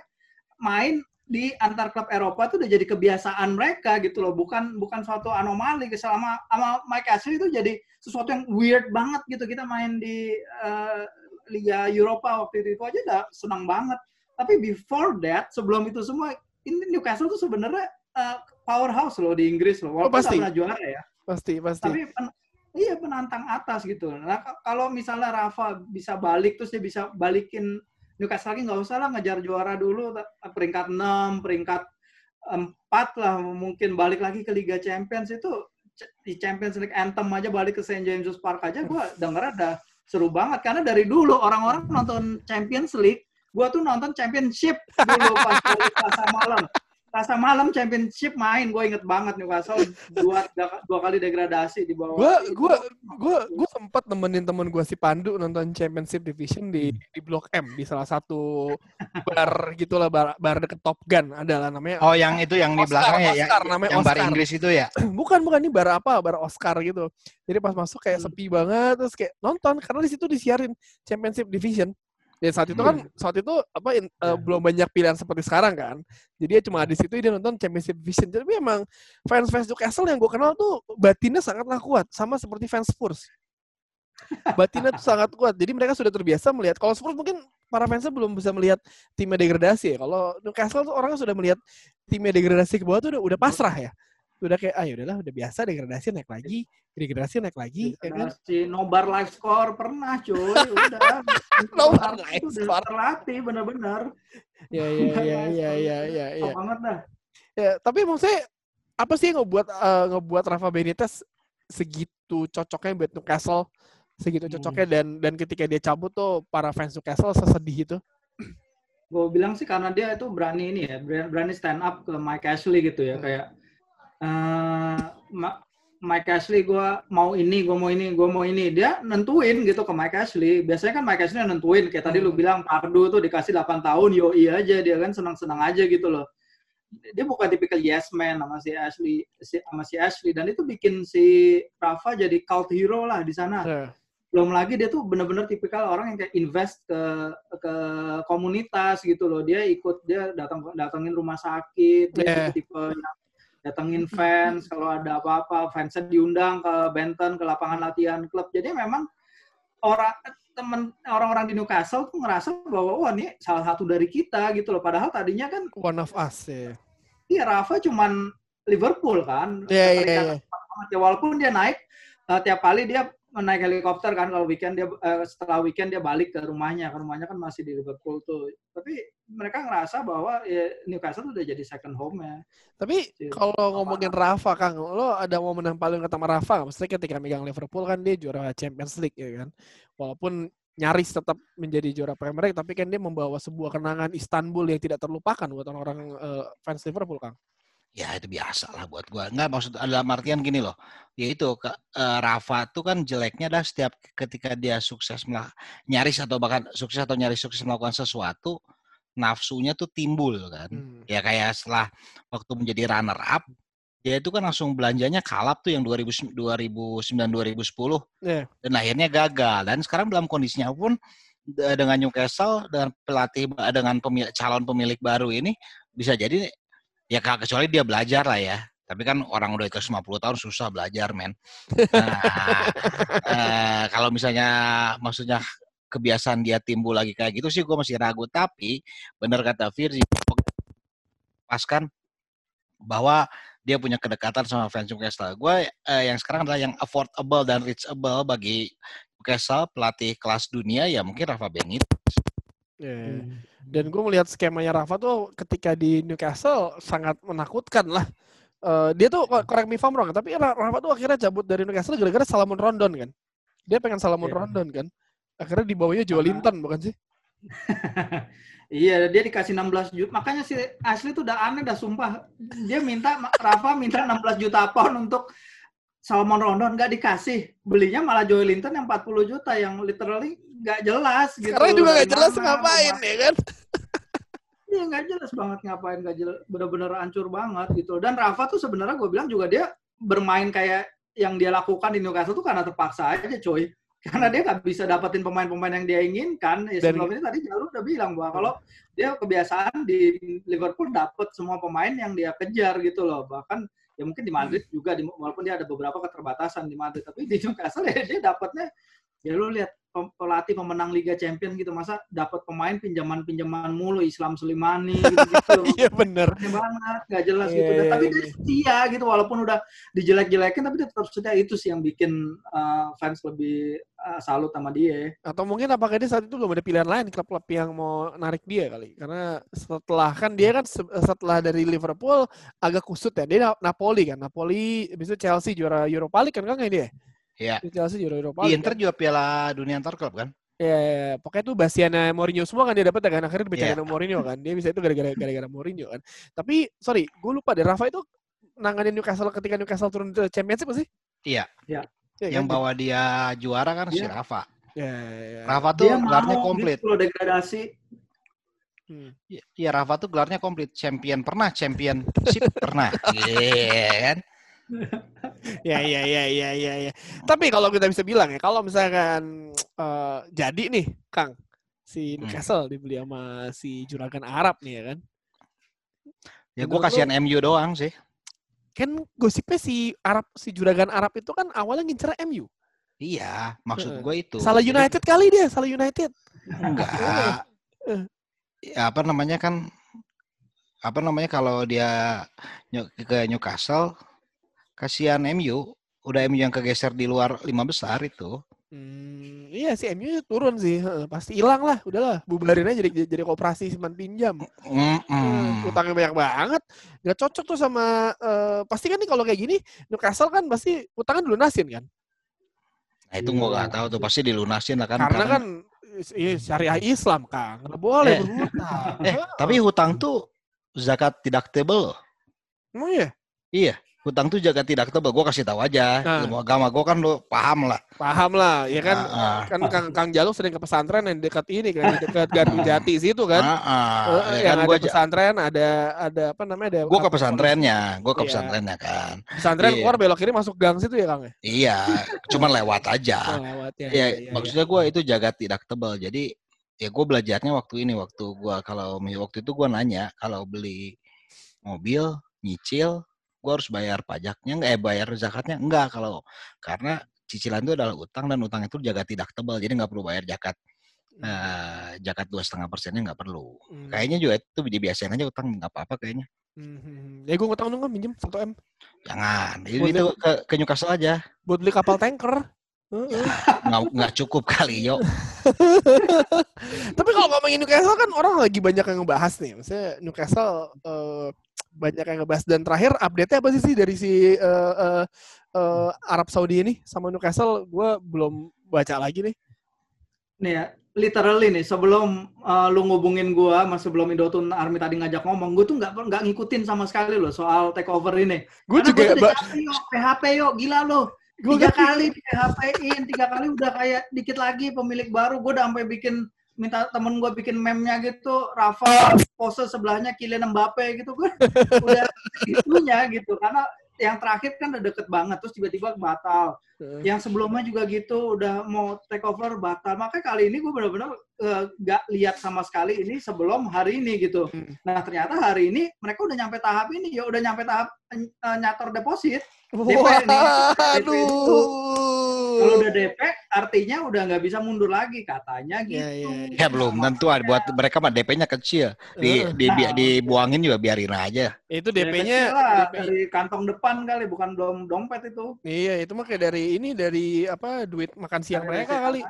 main di antar klub Eropa tuh udah jadi kebiasaan mereka gitu loh, bukan bukan suatu anomali. Selama sama Mike Ashley itu jadi sesuatu yang weird banget gitu. Kita main di eh, Liga Eropa waktu itu, itu aja udah senang banget. Tapi before that, sebelum itu semua, ini Newcastle tuh sebenarnya eh, powerhouse loh di Inggris loh. Walaupun pasti. nggak pernah juara ya. Pasti pasti. Tapi pen- iya penantang atas gitu. Nah kalau misalnya Rafa bisa balik terus dia bisa balikin Newcastle lagi nggak usah lah ngejar juara dulu peringkat 6, peringkat 4 lah mungkin balik lagi ke Liga Champions itu di Champions League Anthem aja balik ke St. James's Park aja gue denger ada seru banget karena dari dulu orang-orang nonton Champions League gue tuh nonton Championship dulu pas pas malam Rasa malam championship main, gue inget banget Newcastle dua, dua kali degradasi di bawah. Gue gue gue gue sempat nemenin temen gue si Pandu nonton championship division di di Blok M di salah satu bar gitulah bar, bar deket Top Gun adalah namanya. Oh yang itu yang di belakang ya, Oscar, yang, namanya yang Oscar. bar Inggris itu ya? bukan bukan ini bar apa bar Oscar gitu. Jadi pas masuk kayak sepi banget terus kayak nonton karena di situ disiarin championship division. Ya saat itu kan hmm. saat itu apa in, uh, belum banyak pilihan seperti sekarang kan. Jadi ya cuma di situ dia nonton Championship Division. Jadi memang fans-fans Newcastle yang gue kenal tuh batinnya sangatlah kuat sama seperti fans Spurs. Batinnya tuh sangat kuat. Jadi mereka sudah terbiasa melihat kalau Spurs mungkin para fansnya belum bisa melihat timnya degradasi ya. Kalau Newcastle tuh orang sudah melihat timnya degradasi ke bawah tuh udah, udah pasrah ya udah kayak ah udahlah udah biasa degradasi naik lagi degradasi naik lagi degradasi ya kan? nobar live score pernah cuy udah. Nobar live score. terlatih benar-benar ya ya ya ya ya ya ya. banget dah. Ya tapi maksudnya apa sih yang ngebuat uh, ngebuat Rafa Benitez segitu cocoknya buat Newcastle? Segitu hmm. cocoknya dan dan ketika dia cabut tuh para fans Newcastle sesedih itu? Gue bilang sih karena dia itu berani ini ya berani stand up ke Mike Ashley gitu ya hmm. kayak uh, Mike Ashley gue mau ini, gue mau ini, gue mau ini. Dia nentuin gitu ke Mike Ashley. Biasanya kan Mike Ashley nentuin. Kayak tadi lu hmm. bilang Pardu tuh dikasih 8 tahun, yo iya aja. Dia kan senang-senang aja gitu loh. Dia bukan tipikal yes man sama si Ashley, si, sama si Ashley. Dan itu bikin si Rafa jadi cult hero lah di sana. Yeah. Belum lagi dia tuh bener-bener tipikal orang yang kayak invest ke ke komunitas gitu loh. Dia ikut, dia datang datangin rumah sakit. Yeah. tipe yang datengin fans kalau ada apa-apa fansnya diundang ke Benton ke lapangan latihan klub. Jadi memang orang temen orang-orang di Newcastle tuh ngerasa bahwa wah ini salah satu dari kita gitu loh. Padahal tadinya kan one of us ya. Iya Rafa cuman Liverpool kan. Iya iya iya. Walaupun dia naik uh, tiap kali dia naik helikopter kan kalau weekend dia uh, setelah weekend dia balik ke rumahnya ke rumahnya kan masih di Liverpool tuh. Tapi mereka ngerasa bahwa ya, Newcastle udah jadi second home ya tapi kalau ngomongin Rafa Kang lo ada momen yang paling ketemu Rafa nggak? Maksudnya ketika megang Liverpool kan dia juara Champions League ya kan? Walaupun nyaris tetap menjadi juara Premier League tapi kan dia membawa sebuah kenangan Istanbul yang tidak terlupakan buat orang-orang uh, fans Liverpool Kang. Ya itu biasa lah buat gua. Enggak maksud dalam artian gini loh. Ya itu ke, uh, Rafa tuh kan jeleknya dah setiap ketika dia sukses melak, nyaris atau bahkan sukses atau nyaris sukses melakukan sesuatu, nafsunya tuh timbul kan. Hmm. Ya kayak setelah waktu menjadi runner up, dia itu kan langsung belanjanya kalap tuh yang 2000, 2009 2010. Yeah. Dan akhirnya gagal dan sekarang dalam kondisinya pun dengan Newcastle dengan pelatih dengan pemilik, calon pemilik baru ini bisa jadi ya kecuali dia belajar lah ya tapi kan orang udah ke 50 tahun susah belajar men nah, eh, kalau misalnya maksudnya kebiasaan dia timbul lagi kayak gitu sih gue masih ragu tapi benar kata Firzi pas kan bahwa dia punya kedekatan sama fans Newcastle. Gue eh, yang sekarang adalah yang affordable dan reachable bagi Newcastle pelatih kelas dunia ya mungkin Rafa Benitez. Yeah. Hmm. Dan gue melihat skemanya Rafa tuh ketika di Newcastle sangat menakutkan lah. Uh, dia tuh correct me if I'm wrong, tapi Rafa tuh akhirnya cabut dari Newcastle gara-gara Salomon Rondon kan. Dia pengen Salomon yeah. Rondon kan. Akhirnya dibawanya Joe Linton bukan sih? iya, dia dikasih 16 juta. Makanya si Ashley tuh udah aneh dah sumpah. Dia minta Rafa minta 16 juta pound untuk Salomon Rondon nggak dikasih. Belinya malah Joe Linton yang 40 juta yang literally nggak jelas gitu. Karena juga nggak jelas ngapain ya kan? Iya nggak jelas banget ngapain nggak jelas, bener-bener hancur banget gitu. Dan Rafa tuh sebenarnya gue bilang juga dia bermain kayak yang dia lakukan di Newcastle tuh karena terpaksa aja coy. Karena dia nggak bisa dapetin pemain-pemain yang dia inginkan. Ya, sebelum ini tadi Jalur udah bilang bahwa kalau dia kebiasaan di Liverpool dapet semua pemain yang dia kejar gitu loh. Bahkan ya mungkin di Madrid juga walaupun dia ada beberapa keterbatasan di Madrid tapi di Newcastle ya dia dapatnya ya lu lihat pelatih pemenang Liga Champions gitu masa dapat pemain pinjaman-pinjaman mulu Islam Sulimani gitu-gitu. Iya bener. Aneh banget, nggak jelas Iya, gitu. Dan- iya, tapi iya. dia setia gitu, walaupun udah dijelek-jelekin, tapi dia tetap setia. Itu sih yang bikin uh, fans lebih uh, salut sama dia. Atau mungkin apakah dia saat itu belum ada pilihan lain klub-klub yang mau narik dia kali? Karena setelah kan dia kan se- setelah dari Liverpool agak kusut ya. Dia Na- Napoli kan, Napoli, itu Chelsea juara Europa League kan kan nggak dia? Iya. Dia Chelsea juara Europa Di League. Inter kan? juga Piala Dunia Antar Klub kan? Ya, ya, ya. pokoknya tuh Basiana Mourinho semua kan dia dapat kan akhirnya dibicarain Iya. sama Mourinho kan. Dia bisa itu gara-gara gara-gara Mourinho kan. Tapi sorry, gue lupa deh Rafa itu nanganin Newcastle ketika Newcastle turun ke Championship sih? Iya. Iya. Iya Yang kan? bawa dia juara kan si Iya. Rafa. Ya, ya, ya. Rafa tuh Dia gelarnya mau komplit. loh degradasi. Hmm. Iya Rafa tuh gelarnya komplit. Champion pernah, championship pernah. Iya kan? Ya, ya, ya, ya, ya, ya. Tapi kalau kita bisa bilang ya, kalau misalkan eh, jadi nih, Kang, si Hmm. Newcastle dibeli sama si juragan Arab nih ya kan. Ya gue kasihan MU doang sih. Kan gosipnya si Arab, si juragan Arab itu kan awalnya ngincer MU. Iya, maksud Heeh. gue itu. Salah Jadi- United kali dia, salah United. Enggak. Eh. Ya, apa namanya kan apa namanya kalau dia ke Newcastle kasihan MU, udah MU yang kegeser di luar lima besar itu. Hmm, iya si MU turun sih, pasti hilang lah, udahlah bubarin aja jadi jadi koperasi simpan pinjam. Hmm, Mm-mm. utangnya banyak banget, nggak cocok tuh sama eh, pasti kan nih kalau kayak gini Newcastle kan pasti utangnya dilunasin kan, Nah, itu gue Iya. nggak tahu tuh pasti dilunasin lah kan. karena kan iya, syariah Islam kan, nggak boleh Eh. berhutang. eh tapi hutang tuh zakat deductible loh. Emang iya, Iya, hutang tuh zakat deductible. Gue kasih tahu aja. Nah. Ilmu agama gue kan lo paham lah. paham lah, ya kan. Ah, ah. Kan Kang, Kang Jaluk sering ke pesantren yang dekat ini kan, dekat Gardu Jati situ kan. Ah, ah. Eh, Ya yang kan ada gue pesantren, ada ada apa namanya ada. gue ke pesantrennya, gue ke Iya. pesantrennya kan. Pesantren Iya. keluar belok kiri masuk gang situ ya Kang ya. Iya, cuman lewat aja. Oh, lewat ya. Ya, iya, iya, maksudnya gue itu jaga tidak tebal. Jadi ya gue belajarnya waktu ini, waktu gue kalau waktu itu gue nanya kalau beli mobil nyicil, gue harus bayar pajaknya nggak? Eh bayar zakatnya enggak kalau karena cicilan itu adalah utang dan utang itu jaga tidak tebal, jadi nggak perlu bayar zakat. iya. Nah, zakat dua setengah persennya nggak perlu. Hmm. Kayaknya juga itu dibiasain aja utang nggak apa-apa kayaknya. Hmm. Ya gue ngutang dong minjem 1 M Jangan, itu, itu ke, ke Newcastle aja. buat beli kapal tanker. Heeh. Nggak, nggak cukup kali, yo. Tapi kalau ngomongin Newcastle kan orang lagi banyak yang ngebahas nih. Maksudnya Newcastle eh, banyak yang ngebahas dan terakhir update-nya apa sih sih dari si eh, eh, eh, Arab Saudi ini sama Newcastle? Gue belum baca lagi nih. Nih ya, literally nih, sebelum uh, lu ngubungin gua, mas sebelum Indotun Army tadi ngajak ngomong, gue tuh nggak nggak ngikutin sama sekali loh soal takeover ini. Gue juga gua yuk, PHP yuk, gila lo. Tiga kali di PHP-in, tiga kali udah kayak dikit lagi pemilik baru. Gue udah sampai bikin minta temen gue bikin meme-nya gitu, Rafa pose sebelahnya Kylian Mbappe gitu gue udah itunya gitu karena yang terakhir kan udah deket banget terus tiba-tiba batal yang sebelumnya juga gitu udah mau take over batal makanya kali ini gue benar-benar eh, nggak lihat sama sekali ini sebelum hari ini gitu Hmm. nah ternyata hari ini mereka udah nyampe tahap ini ya udah nyampe tahap eh, nyator deposit DP nih. DP itu. Kalau udah DP artinya udah nggak bisa mundur lagi katanya gitu Ya, ya, ya. Ya belum tentu ada buat mereka mah DP-nya kecil. Di, Heeh. di, di- Nah. dibuangin juga biarin aja. itu Ya, DP-nya DP dari kantong depan kali bukan dom dompet itu Iya, itu mah kayak dari ini dari apa duit makan siang Dari mereka kali.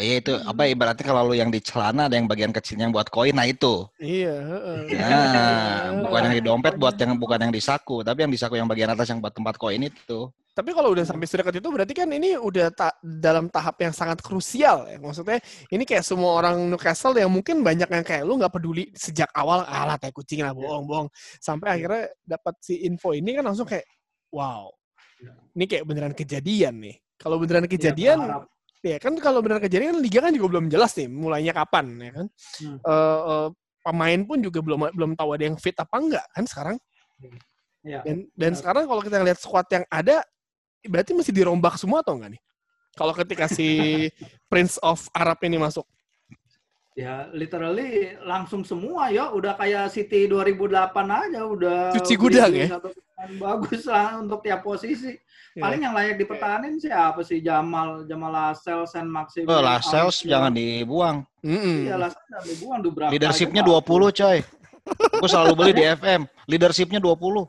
Iya itu apa ibaratnya kalau lu yang di celana ada yang bagian kecilnya yang buat koin, nah itu. Iya, heeh. Nah, bukan yang di dompet buat yang bukan yang di saku, tapi yang di saku yang bagian atas yang buat tempat koin itu. Tapi kalau udah sampai sedekat itu berarti kan ini udah ta- dalam tahap yang sangat krusial ya. Maksudnya ini kayak semua orang Newcastle yang mungkin banyak yang kayak lu nggak peduli sejak awal alah tai kucing lah bohong-bohong sampai akhirnya dapat si info ini kan langsung kayak wow. Ini kayak beneran kejadian nih. Kalau beneran kejadian Iya, berharap. ya kan kalau beneran kejadian kan liga kan juga belum jelas nih mulainya kapan ya kan. Hmm. Eh, eh, pemain pun juga belum belum tahu ada yang fit apa enggak kan sekarang. Iya. Dan dan Benar. sekarang kalau kita lihat squad yang ada, berarti mesti dirombak semua atau enggak nih? Kalau ketika si Prince of Arab ini masuk. Ya, literally langsung semua ya, udah kayak City 2008 aja, udah Cuci gudang ya? satu bagus lah untuk tiap posisi. Iya. Paling yang layak dipertahanin siapa sih Jamal, Jamal Lascelles, Sen Maxim. Oh, Lascelles jangan dibuang. Mm-mm. Iya, Lascelles jangan dibuang. Leadershipnya aja 20 coy. Gue selalu beli di FM. Leadershipnya 20.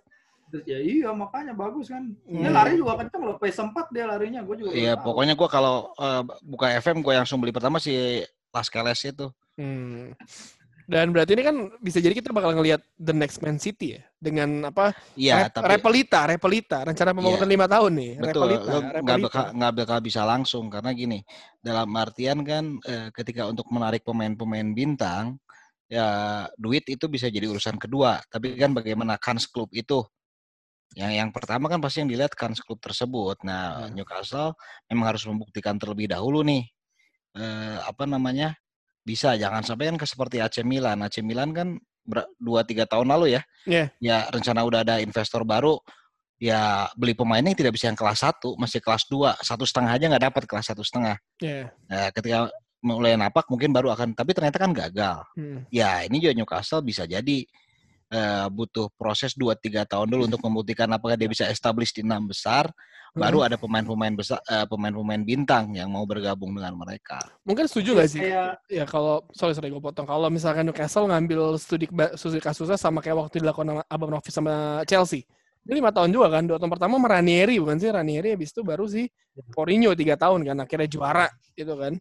Ya iya, makanya bagus kan. Dia Hmm. lari juga kenceng loh, PS4 dia larinya. Gue juga Iya, pokoknya gue kalau eh, buka FM gue langsung beli pertama si Lascelles itu. Hmm. Dan berarti ini kan bisa jadi kita bakal ngelihat the next Man City ya dengan apa? Iya, Rep- tapi Repelita, Repelita, rencana pembangunan lima tahun nih. betul Repelita, nggak bakal nggak bakal bisa langsung karena gini dalam artian kan eh, ketika untuk menarik pemain-pemain bintang ya duit itu bisa jadi urusan kedua tapi kan bagaimana kans klub itu yang yang pertama kan pasti yang dilihat kans klub tersebut nah Hmm. Newcastle memang harus membuktikan terlebih dahulu nih eh, apa namanya bisa jangan sampai kan seperti AC Milan AC Milan kan dua tiga tahun lalu ya Iya. ya rencana udah ada investor baru ya beli pemainnya tidak bisa yang kelas satu masih kelas dua satu setengah aja nggak dapat kelas satu setengah Iya. nah, ketika mulai napak mungkin baru akan tapi ternyata kan gagal Hmm. ya ini juga Newcastle bisa jadi eh, butuh proses 2-3 tahun dulu untuk membuktikan apakah dia bisa establish di enam besar baru ada pemain-pemain besar eh, pemain-pemain bintang yang mau bergabung dengan mereka Mungkin setuju gak sih? Kayak Ya kalau sorry sorry gue potong. Kalau misalkan Newcastle ngambil studi studi kasusnya sama kayak waktu dilakukan sama Abramovich sama Chelsea. Dia lima tahun juga kan. Dua tahun pertama sama Ranieri bukan sih? Ranieri habis itu baru sih Mourinho tiga tahun kan. Akhirnya juara gitu kan.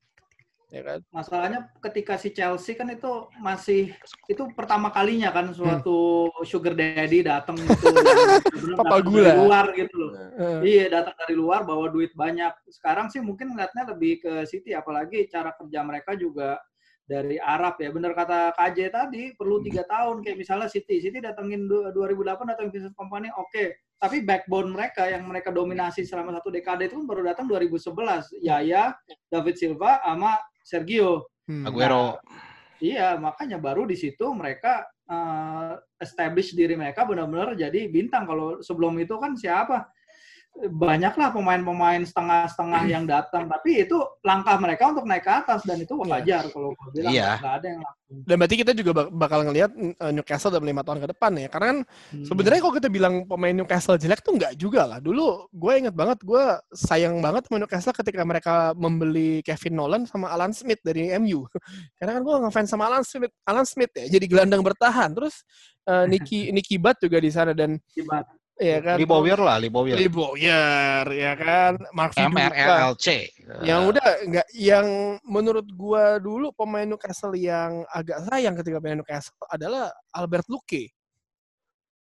Ya kan? masalahnya ketika si Chelsea kan itu masih itu pertama kalinya kan suatu sugar daddy datang gitu bener-bener Papa datang gula. dari luar gitu loh. Eh, Iya, datang dari luar bawa duit banyak. Sekarang sih mungkin ngeliatnya lebih ke City apalagi cara kerja mereka juga dari Arab ya. Bener kata KJ tadi perlu tiga tahun kayak misalnya City. City datengin du- 2008 datang Vincent Company oke. Tapi backbone mereka yang mereka dominasi selama satu dekade itu kan baru datang 2011. Yaya, David Silva sama Sergio. hmm. Aguero Iya, makanya baru di situ mereka eh, establish diri mereka benar-benar jadi bintang. Kalau sebelum itu kan siapa? Banyaklah pemain-pemain setengah-setengah yang datang, tapi itu langkah mereka untuk naik ke atas dan itu wajar kalau gue bilang Iya. nggak ada yang langsung. Dan berarti kita juga bak- bakal ngelihat eh, Newcastle dalam lima tahun ke depan ya. Karena kan Hmm. Sebenarnya kalau kita bilang pemain Newcastle jelek tuh nggak juga lah. Dulu gue inget banget, gue sayang banget sama Newcastle ketika mereka membeli Kevin Nolan sama Alan Smith dari MU. Karena kan gue ngefans sama Alan Smith, Alan Smith ya, jadi gelandang bertahan. Terus eh, Nicky Nicky Butt juga di sana dan. Ya kan. Lee Bowyer lah Lee Bowyer, ya kan. Mark. MRLC Yang udah nggak yang menurut gua dulu pemain Newcastle yang agak sayang ketika pemain Newcastle adalah Albert Luque.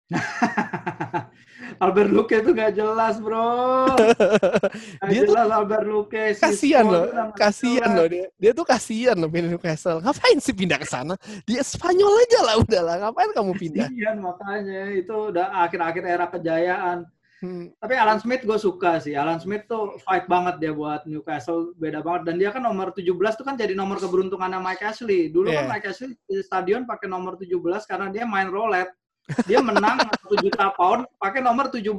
Albert Luque itu nggak jelas, bro. Nggak Dia tuh jelas Albert Luque. kasihan Sisco loh, kasihan loh dia. Dia tuh kasihan loh pindah Newcastle. Ngapain sih pindah ke sana? Di Spanyol aja lah udahlah. Ngapain kamu pindah? Kasihan makanya itu udah akhir-akhir era kejayaan. Hmm, Tapi Alan Smith gue suka sih. Alan Smith tuh fight banget dia buat Newcastle, beda banget. Dan dia kan nomor 17 tuh kan jadi nomor keberuntungannya Mike Ashley. Dulu kan Iya. Mike Ashley di stadion pakai nomor 17 karena dia main roulette. Dia menang 1 juta pound pakai nomor 17,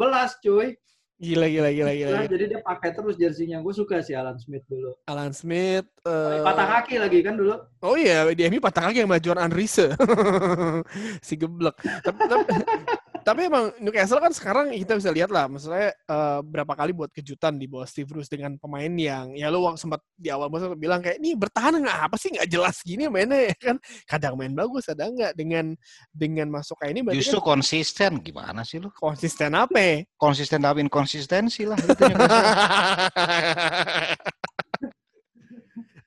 cuy. Gila gila gila gila. Nah, gila. jadi dia pakai terus jersinya. Gue suka sih Alan Smith dulu. Alan Smith. eh, Patah kaki lagi kan dulu. Oh iya, di MU patah kaki sama John Andrise. si geblek. Tapi, tapi, tapi emang Newcastle kan sekarang kita bisa lihat lah, maksudnya eh, berapa kali buat kejutan di bawah Steve Bruce dengan pemain yang ya lu sempat di awal musim bilang kayak ini bertahan nggak? Apa sih nggak jelas gini mainnya? Ya kan? Kadang main bagus ada nggak. Dengan dengan masuk kayak ini berarti justru kan konsisten. Gimana sih lu? Konsisten apa? Ya? konsisten dalam inkonsistensi lah itu Newcastle.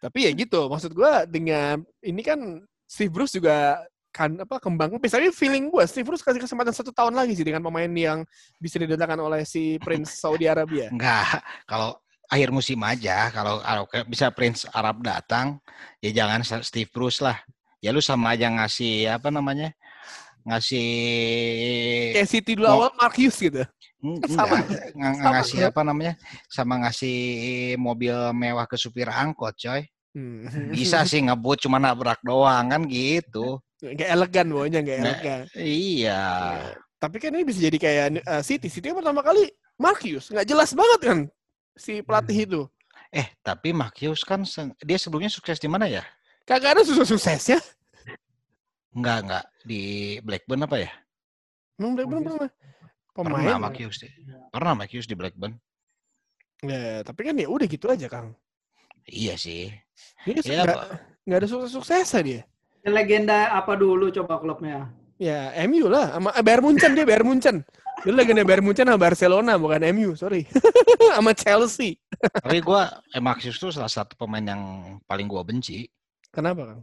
Tapi ya gitu, maksud gua dengan ini kan Steve Bruce juga kan apa kembang kempis. Tapi feeling gua Steve Bruce kasih kesempatan satu tahun lagi sih dengan pemain yang bisa didatangkan oleh si Prince Saudi Arabia. Enggak, kalau akhir musim aja, kalau kalau bisa Prince Arab datang, ya jangan Steve Bruce lah. Ya lu sama aja ngasih apa namanya? Ngasih Kayak City dulu awal Marcus gitu. Eng- sama. ng- Sama. ngasih apa namanya? Sama ngasih mobil mewah ke supir angkot, coy. Hmm. Bisa sih ngebut cuma nabrak doang kan gitu. Gak elegan pokoknya, gak Nah, elegan. Iya. Tapi kan ini bisa jadi kayak uh, City. City pertama kali Marcus. Nggak jelas banget kan si pelatih itu. Eh, tapi Marcus kan dia sebelumnya sukses di mana ya? Kagak ada sukses-suksesnya. Enggak, enggak. Di Blackburn apa ya? Emang Blackburn pernah? Pemain. Pernah Hughes deh. Pernah Hughes di Blackburn. Ya, tapi kan ya udah gitu aja, Kang. Iya sih. Dia Ya, nggak Pak. nggak ada sukses-suksesnya dia. Legenda apa dulu coba klubnya? Ya, MU lah. Sama eh, Bayern Munchen dia, Bayern Munchen. Dia legenda Bayern Munchen sama Barcelona, bukan MU, sorry. sama Chelsea. Tapi gue, eh, Max Hughes tuh salah satu pemain yang paling gue benci. Kenapa, Kang?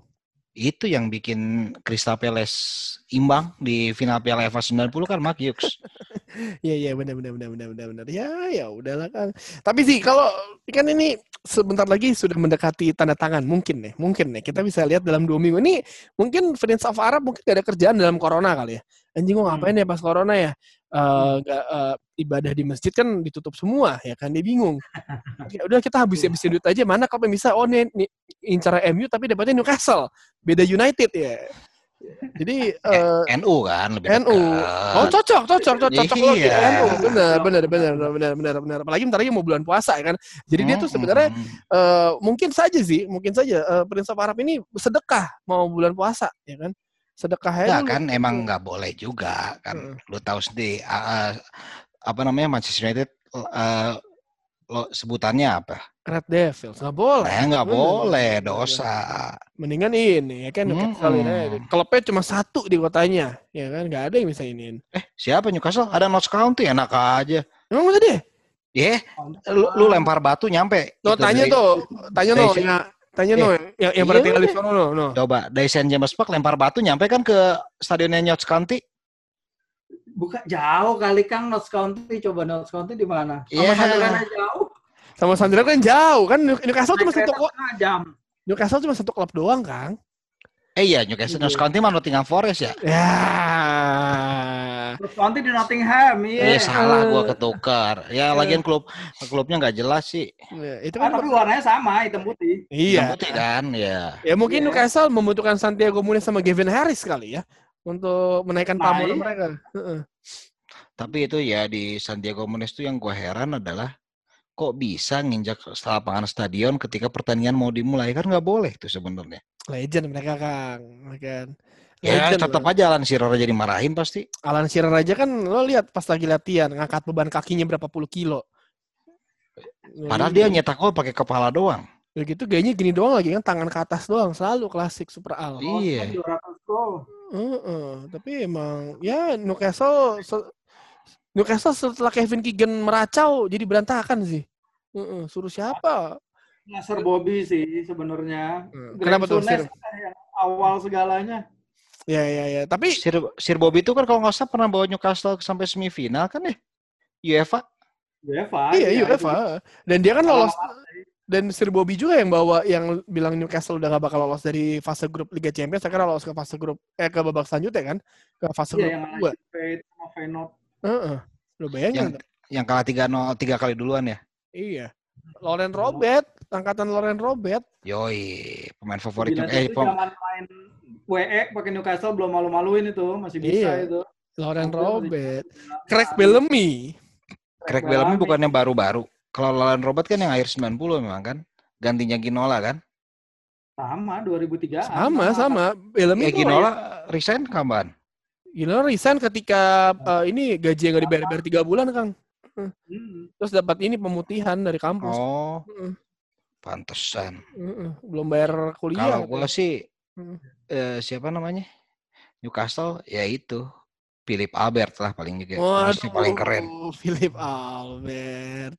Itu yang bikin Crystal Palace imbang di final Piala FA 90 kan Mark Hughes. Iya iya benar benar benar benar benar benar. Ya ya udahlah kan. Tapi sih kalau kan ini sebentar lagi sudah mendekati tanda tangan mungkin nih mungkin nih kita bisa lihat dalam dua minggu ini mungkin Friends of Arab mungkin gak ada kerjaan dalam corona kali ya. Anjing gua ngapain ya pas corona ya? Eh, nggak, eh, ibadah di masjid kan ditutup semua ya kan dia bingung. Ya udah kita habis habisin duit aja mana kalau bisa oh nih, nih incar MU tapi dapatnya Newcastle beda United ya. Jadi eh, NU kan lebih NU. Oh dekat. cocok, cocok, cocok, cocok loh Iya. NU. Benar, benar, benar, benar, benar, benar. Apalagi bentar lagi mau bulan puasa ya kan. Jadi dia tuh sebenarnya mm, mm. eh, mungkin saja sih, mungkin saja eh, Prince of Arab ini sedekah mau bulan puasa ya kan. Sedekah dulu. kan emang nggak boleh juga kan. Heeh. Lu tahu sendiri ah, apa namanya Manchester United eh, lo sebutannya apa? Red Devils nggak boleh. Nah, nggak boleh dosa. Mendingan ini ya kan Newcastle Mm-mm. United. Klubnya cuma satu di kotanya, ya kan nggak ada yang bisa iniin. Eh, siapa Newcastle? Ada Notts County enak aja. Emang masa deh? Ya, lu, lu lempar batu nyampe. Tuh Itu tanya dari- tuh, tanya dari no, ya, tanya no, yang yang iya berarti udah. kali sono no, no. Coba dari St. James Park lempar batu nyampe kan ke stadionnya Notts County. Bukan jauh kali Kang Notts County. Coba Notts County di mana? Sama Iya. Sunderland aja jauh. Sama Sandra kan jauh kan Newcastle cuma satu jam. Newcastle cuma satu klub doang, Kang. Eh iya, Newcastle Notts County mah Nottingham Forest ya. Ya. Notts County di Nottingham. Eh Iya. salah gua ketukar. Ya lagian klub klubnya nggak jelas sih. Ya, itu Ah, kan tapi warnanya sama, hitam putih. iya. Yang putih kan, ya. Ya mungkin Iya. Newcastle membutuhkan Santiago Muniz sama Gavin Harris kali ya untuk menaikkan pamor mereka. Heeh. Tapi itu ya di Santiago Muniz tuh yang gua heran adalah kok bisa nginjak lapangan stadion ketika pertandingan mau dimulai kan nggak boleh tuh sebenarnya. Legend mereka Kang, kan. Ya tetap aja Alan Shearer aja dimarahin pasti. Alan Shearer aja kan lo lihat pas lagi latihan ngangkat beban kakinya berapa puluh kilo. Padahal dia nyetak gol pakai kepala doang. Ya gitu gayanya gini doang lagi kan tangan ke atas doang selalu klasik super al. Oh, Iya. 200 gol. Heeh, tapi emang ya Newcastle Newcastle setelah Kevin Keegan meracau jadi berantakan sih. Heeh, suruh siapa? Nasser Bobby sih sebenarnya. Hmm, kenapa tuh, Sir? yang awal segalanya. Ya ya ya, tapi Sir, Sir Bobby itu kan kalau nggak salah pernah bawa Newcastle sampai semifinal kan ya? UEFA. UEFA. iya iya, UEFA. Dan dia kan lolos dan Sir Bobby juga yang bawa yang bilang Newcastle udah gak bakal lolos dari fase grup Liga Champions, akhirnya lolos ke fase grup eh ke babak selanjutnya kan? Ke fase Iya, grup yang dua. Feyenoord Feyenoord. Heeh. Lo bayangin? Yang yang kalah 3-0 tiga kali duluan ya. Iya. Loren Robert, angkatan Loren Robert. Yoi, pemain favorit Gila, eh pem- main WE pakai Newcastle belum malu-maluin itu, masih bisa Iya. itu. Loren Robert. Craig Bellamy. Craig Bellamy bukannya baru-baru. Kalau Alan Robert kan yang akhir 90 memang kan. Gantinya Ginola kan. sama 2003 Sama, sama. Bellamy Eh tuh Ginola resign kapan? Ginola resign ketika eh, ini gaji yang gak dibayar-bayar tiga bulan, Kang. Hmm. Terus dapat ini pemutihan dari kampus. Oh, Heeh, pantesan. heeh. Belum bayar kuliah. Kalau gua sih Hmm. eh, siapa namanya? Newcastle ya itu. Philip Albert lah paling juga. Waduh, Masih paling keren. Philip Albert.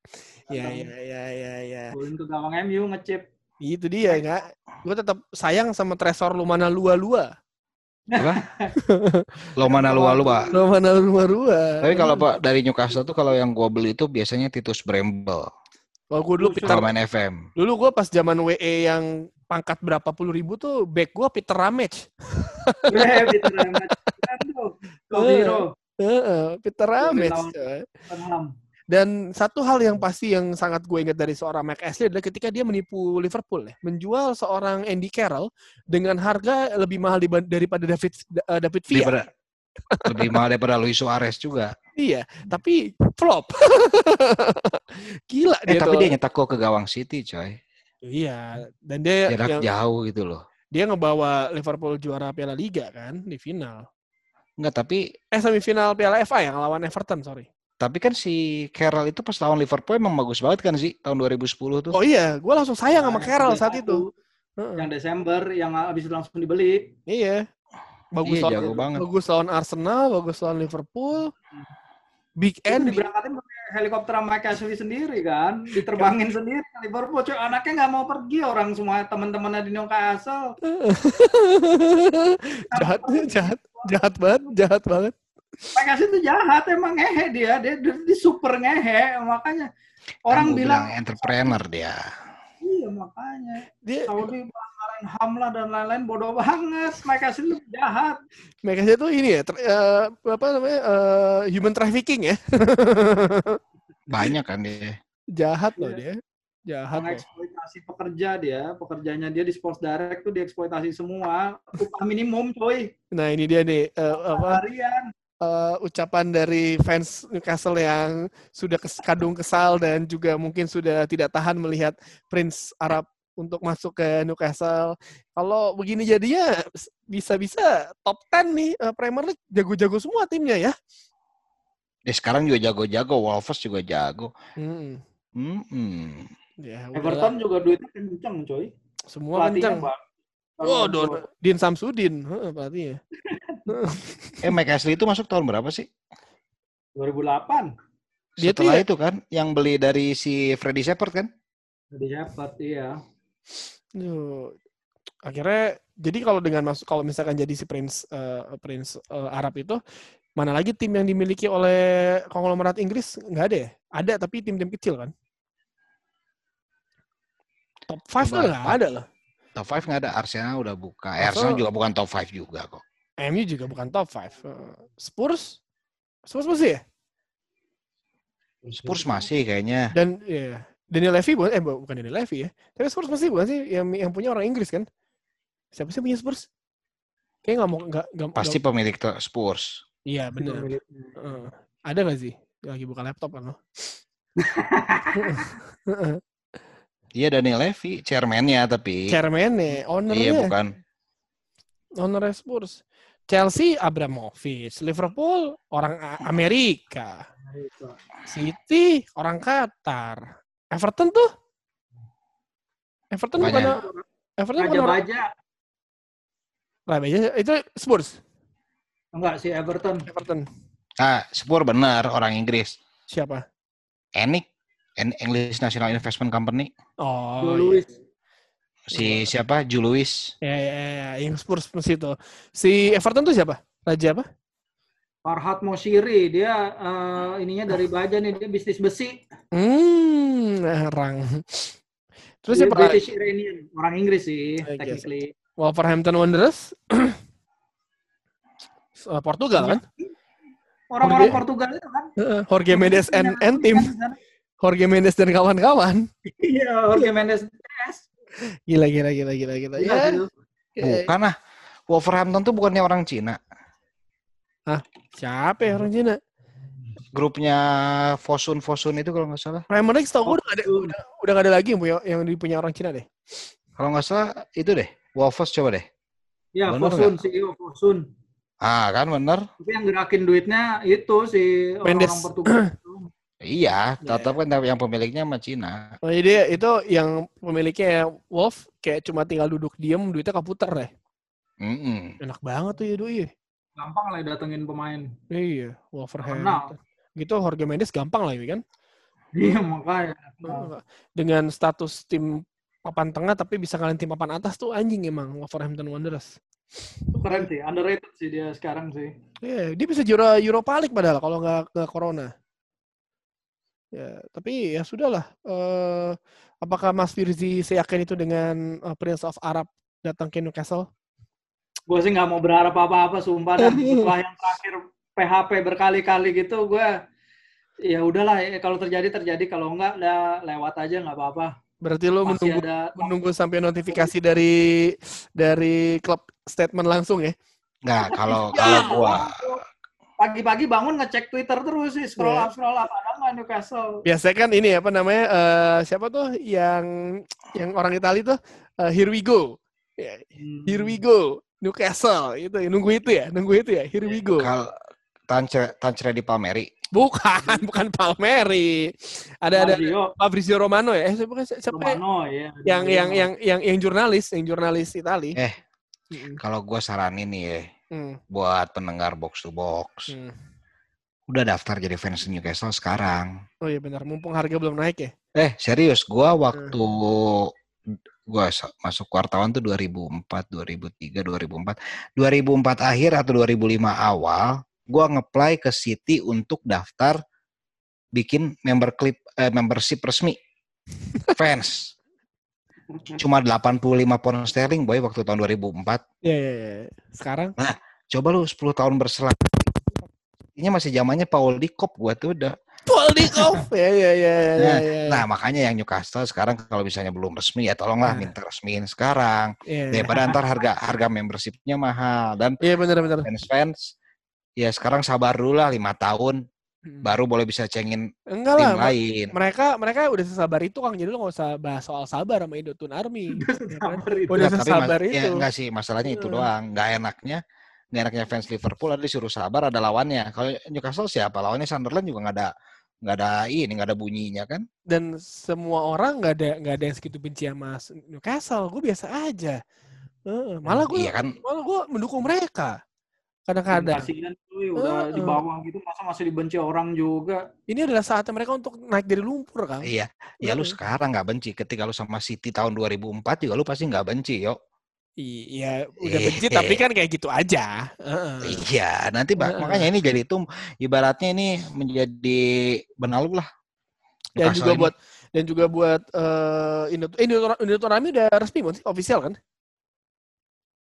Ya, ya, ya, ya, ya. Golin ke gawang MU ngecip. Itu dia, enggak. Gue tetap sayang sama Tresor Lumana Lua Lua. Lo mana lu lu, Pak? Lumana Lua Lua. Tapi kalau Pak dari Newcastle tuh kalau yang gua beli itu biasanya Titus Bramble. Kalau gue dulu Peter, main FM. dulu gue pas zaman WE yang pangkat berapa puluh ribu tuh back gue Peter Ramage. Weh, Peter Ramage. Kan Kobiro. Heeh, Peter Ramage. Dan satu hal yang pasti yang sangat gue ingat dari seorang Mike Ashley adalah ketika dia menipu Liverpool ya, menjual seorang Andy Carroll dengan harga lebih mahal daripada David eh, David Villa. Daripada, lebih mahal daripada Luis Suarez juga. Iya, tapi flop. Gila Eh dia tapi tuh. dia nyetak gol ke gawang City, coy. Iya, dan dia Jarak yang- jauh gitu loh. dia ngebawa Liverpool juara Piala Liga kan di final. Enggak, tapi Eh semifinal Piala FA yang lawan Everton, sorry. Tapi kan si Carroll itu pas lawan Liverpool emang bagus banget kan sih tahun 2010 tuh. Oh iya, gue langsung sayang sama Nah, Carroll yang saat itu. Heeh. Yang Desember yang habis itu langsung dibeli. Iya. Bagus Iya, lawan, banget. bagus lawan Arsenal, bagus lawan Liverpool. Big Itu End. diberangkatin pakai helikopter sama Mike Ashley sendiri kan, diterbangin sendiri ke Liverpool. Cuy, anaknya nggak mau pergi orang semua teman-temannya di Newcastle. jahat, jahat, jahat banget, jahat banget. Ashley itu jahat emang ngehe dia, dia, dia, dia super ngehe makanya orang gua bilang entrepreneur dia. iya makanya Dia Saudi marahin Ham lah dan lain-lain bodoh banget. Ashley itu jahat. mereka itu ini ya, ter- eh, apa namanya? eh, human trafficking ya. Banyak kan dia. jahat loh Iya. dia. Jahat. Mengeksploitasi pekerja dia, pekerjanya dia di Sports Direct tuh dieksploitasi semua. Upah minimum coy, Nah, ini dia nih eh, apa harian. Eh, ucapan dari fans Newcastle yang sudah kes- kadung kesal dan juga mungkin sudah tidak tahan melihat Prince Arab untuk masuk ke Newcastle. Kalau begini jadinya bisa-bisa top 10 nih eh, Premier League jago-jago semua timnya ya. Ya sekarang juga jago-jago, Wolves juga jago. Hmm. Hmm. Ya. Everton juga duitnya kenceng coy. semua Pelatihnya kencang. Bang. Oh, Don, Din Samsudin, Heeh, pelatihnya. Eh Mike Ashley itu masuk tahun berapa sih? 2008 Dia tuh Setelah ya- itu kan yang beli dari si Freddy Shepard kan? di Shepard iya. Duh. Akhirnya jadi kalau dengan masuk kalau misalkan jadi si Prince eh, Prince eh, Arab itu mana lagi tim yang dimiliki oleh konglomerat Inggris nggak ada ya? Ada tapi tim-tim kecil kan. Top 5 Coba. tuh nggak ada loh. Top 5 nggak ada, Arsenal udah buka. Eh, Arsenal- Arsenal juga bukan top 5 juga kok. MU juga bukan top 5. Spurs Spurs masih ya? Spurs masih kayaknya. Dan ya Daniel Levy bukan eh bu- bukan Daniel Levy ya. Tapi Spurs masih bukan sih yang yang punya orang Inggris kan? Siapa sih yang punya Spurs? Kayaknya nggak mau nggak nggak Pasti nggak- pemilik Spurs. Iya benar. Heeh. ada nggak sih? Lagi buka laptop kan lo? Iya Daniel Levy, chairman-nya tapi. Chairman-nya, Iya ownernya, bukan. owner Spurs. Chelsea Abramovich, Liverpool orang Amerika, City orang Qatar, Everton tuh Everton bukan Banyak. Everton bukan orang Raja-raja. Raja itu Spurs Enggak sih Everton. Everton Ah, Spurs benar orang Inggris. siapa? Enik, En- English National Investment Company. Oh, iya. Louis. Si siapa? Lewis. Ya, ya, ya, ya, yang Spurs mesti itu. Si Everton tuh siapa? Raja apa? Farhad Moshiri, dia eh, ininya dari Baja nih, dia bisnis besi. Hmm, orang. Terus Dia siapa? British Iranian, orang Inggris sih, I guess. technically. Wolverhampton Wanderers. Eh, Portugal kan? Orang-orang Portugal itu kan. Heeh, Jorge Mendes and, and tim. Jorge Mendes dan kawan-kawan. Iya, Jorge Mendes. Gila, gila, gila, gila, gila. Iya, Ya, ya, Bukan ah. Wolverhampton tuh bukannya orang Cina. siapa ya orang Cina? Grupnya Fosun Fosun itu kalau nggak salah. Premier League setahu gue udah, nggak ada, udah, udah gak ada lagi yang punya, yang dipunya orang Cina deh. Kalau nggak salah itu deh. Wolves coba deh. Iya, Bener Fosun, CEO Fosun. Ah kan bener. Tapi yang gerakin duitnya itu si orang-orang Portugal. Iya, Iya. tetap kan yang pemiliknya sama Cina. Oh, jadi itu yang pemiliknya Wolf kayak cuma tinggal duduk diem, duitnya keputar deh. Mm-mm. Enak banget tuh ya doi. Gampang lah datengin pemain. Iya. Wolverhampton. Gitu Jorge Mendes gampang lah ya kan. Iya, makanya. Dengan status tim papan tengah tapi bisa ngalahin tim papan atas tuh anjing emang Wolverhampton Wanderers. Itu keren sih, underrated sih dia sekarang sih. Iya, dia bisa juara Europa League padahal kalau nggak nggak corona. Ya, tapi ya sudahlah. Eh, apakah Mas Firzi seyakin itu dengan eh, Prince of Arab datang ke Newcastle? Gue sih nggak mau berharap apa-apa, sumpah. Dan setelah yang terakhir PHP berkali-kali gitu, gue ya udahlah ya, kalau terjadi terjadi kalau enggak udah lewat aja nggak apa-apa Berarti lo masih menunggu ada menunggu sampai notifikasi dari dari klub statement langsung ya. Nggak, kalau Ya, kalau gua pagi-pagi bangun ngecek Twitter terus sih scroll Iya. up scroll up ada nggak Newcastle Biasanya kan ini apa namanya eh, siapa tuh yang yang orang Italia tuh eh, here we go. Ya, Hmm. Here we go. Newcastle itu nunggu itu ya, nunggu itu ya. Here we go. Kal Tancre Tancre di Palmeri. Bukan, bukan Palmeri. Ada ada Fabrizio Romano ya. Eh, siapa siapa ya? Romano ya. yang yang yang yang yang jurnalis, yang jurnalis Itali. Eh. Mm, Kalau gua saranin nih ya mm, buat pendengar box to box, mm. udah daftar jadi fans Newcastle sekarang. Oh iya benar, mumpung harga belum naik ya. Eh, serius, gua waktu gua sa- masuk wartawan tuh 2004, 2003, 2004. 2004 akhir atau 2005 awal, gua ngeplay ke City untuk daftar bikin member clip eh, membership resmi fans. Cuma 85 pound sterling boy waktu tahun 2004. Iya iya iya. Sekarang Coba lu 10 tahun berselang. Ini masih zamannya Paul Dikop gua tuh udah. Paul Dikov. Ya ya ya ya Nah, ya. Nah, makanya yang Newcastle sekarang kalau misalnya belum resmi ya tolonglah Nah. minta resmiin sekarang. Iya. Daripada ntar harga harga membershipnya mahal dan Iya benar benar. fans-fans ya sekarang sabar dulu lah lima tahun Hmm. baru boleh bisa cengin Enggak tim lah. lain. Mereka mereka udah sesabar itu Kang. Jadi lu nggak usah bahas soal sabar sama Indotun Army. Ya kan? Sabar itu. Udah Nggak, sesabar ya, itu. enggak sih masalahnya itu Hmm. doang. Enggak enaknya enggak enaknya fans Liverpool ada disuruh sabar ada lawannya. Kalau Newcastle siapa? Lawannya Sunderland juga nggak ada nggak ada ini nggak ada bunyinya kan? Dan semua orang nggak ada nggak ada yang segitu benci sama Newcastle. Gue biasa aja. Heeh, malah gue Iya kan? malah gue mendukung mereka. Kadang-kadang. Kasihan cuy, udah di Heeh. bawah gitu masa masih dibenci orang juga. Ini adalah saatnya mereka untuk naik dari lumpur, Kang. Iya, ya lu sekarang nggak benci. Ketika lu sama City tahun 2004 juga lu pasti nggak benci, yo. Iya, udah benci tapi kan kayak gitu aja. Heeh. Iya, nanti bak- Heeh. makanya ini jadi itu ibaratnya ini menjadi benalu lah. Dan juga ini. buat dan juga buat eh Indo eh, Indo Indo Rami udah resmi bukan sih? Official kan?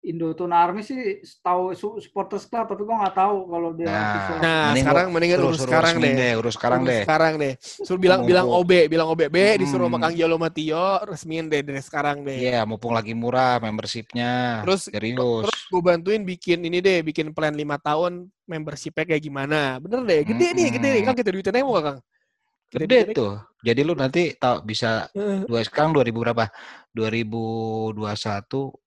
Indotun Army sih tahu su- supporters club tapi gua nggak tahu kalau dia Nah. Nah, Mending sekarang gua mendingan urus sekarang resmiin deh. urus sekarang Urus deh. Sekarang deh. Suruh bilang bilang. OB, bilang OBB disuruh sama Hmm. Kang Jalo Matio resmiin deh dari sekarang deh. Iya, mumpung lagi murah membershipnya. Terus serius. terus gue bantuin bikin ini deh, bikin plan 5 tahun membershipnya kayak gimana. Bener deh, gede nih, gede nih. Kan kita duitnya nemu gak, Kang? Gede duitnya- tuh. Jadi lu nanti tahu bisa Heeh, dua sekarang 2000 berapa? 2021,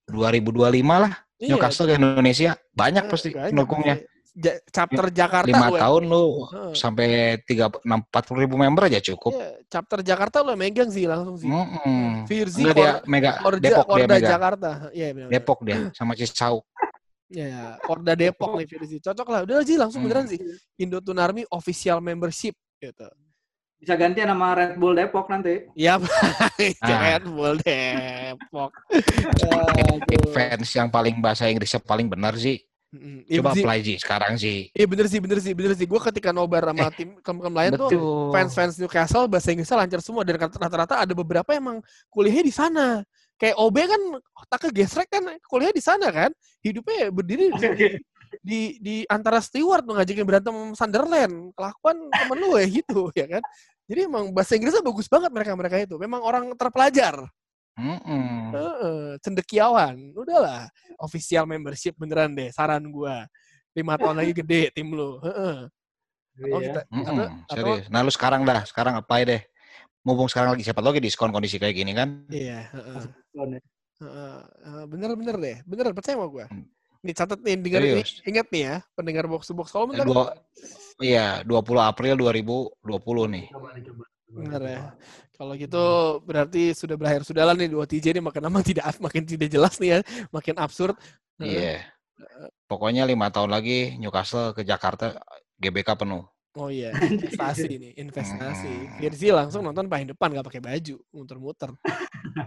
2025 lah. iya, Newcastle ke Indonesia banyak eh, pasti pendukungnya. Ja- chapter Jakarta Lima lu- tahun lu Heeh. sampai tiga enam empat puluh ribu member aja cukup. Iya, chapter Jakarta lo megang sih langsung sih. Mm-mm. Firzi Enggak dia mega Korda, Depok dia Korda mega. Jakarta. Iya, benar. Depok dia sama Cisauk. Iya, Korda Depok nih Firzi. Cocok lah. Udah sih langsung Hmm. beneran sih. Indo Tunarmi official membership gitu. Bisa gantian sama Red Bull Depok nanti. Iya, Ah. Red Bull Depok. Aduh. Fans yang paling bahasa Inggrisnya paling benar sih. Mm, iya Coba apply sih sekarang sih. Iya bener sih, bener sih, bener sih. Gue ketika nobar sama tim klub-klub lain tuh Betul. fans-fans Newcastle bahasa Inggrisnya lancar semua dan rata-rata ada beberapa emang kuliahnya di sana. Kayak OB kan otaknya gesrek kan kuliah di sana kan. Hidupnya berdiri di, di, di antara steward tuh ngajakin berantem Sunderland. Kelakuan temen lu ya gitu ya kan. Jadi emang bahasa Inggrisnya bagus banget mereka-mereka itu. Memang orang terpelajar. Mm-mm. Heeh, cendekiawan. Udahlah, official membership beneran deh saran gua. Lima tahun lagi gede tim lu. Heeh. Atau Iya. kita Mm-mm, atau, atau serius. Nah lu sekarang dah, sekarang apply deh. Mumpung sekarang lagi siapa lagi diskon kondisi kayak gini kan? iya, heeh. Bener. Heeh, heeh, bener bener deh, bener percaya sama gua. Nih catat nih, dengar nih, ingat nih ya, pendengar box to box. Kalau bentar, Dua, iya, 20 April 2020 nih. Coba nih, coba. bener ya. Kalau gitu berarti sudah berakhir sudah lah nih dua TJ ini makin lama tidak makin tidak jelas nih ya, makin absurd. Iya. Pokoknya lima tahun lagi Newcastle ke Jakarta GBK penuh. Oh iya, investasi ini, investasi. Firzi langsung nonton paling depan gak pakai baju, muter-muter.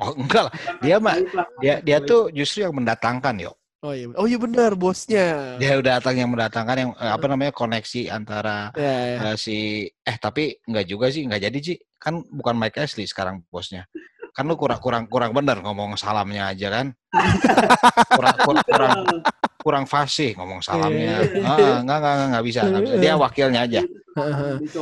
Oh enggak lah, dia mah dia dia tuh justru yang mendatangkan yo. Oh iya, oh iya benar bosnya. Dia udah datang yang mendatangkan yang eh, apa namanya koneksi antara Ya, ya. eh, si eh tapi enggak juga sih, enggak jadi sih. Kan bukan Mike Ashley sekarang bosnya. Kan lu kurang kurang kurang bener ngomong salamnya aja kan. kurang kurang kurang, kurang fasih ngomong salamnya. Iya. Ah, enggak, enggak, enggak, enggak bisa, enggak bisa. Dia wakilnya aja.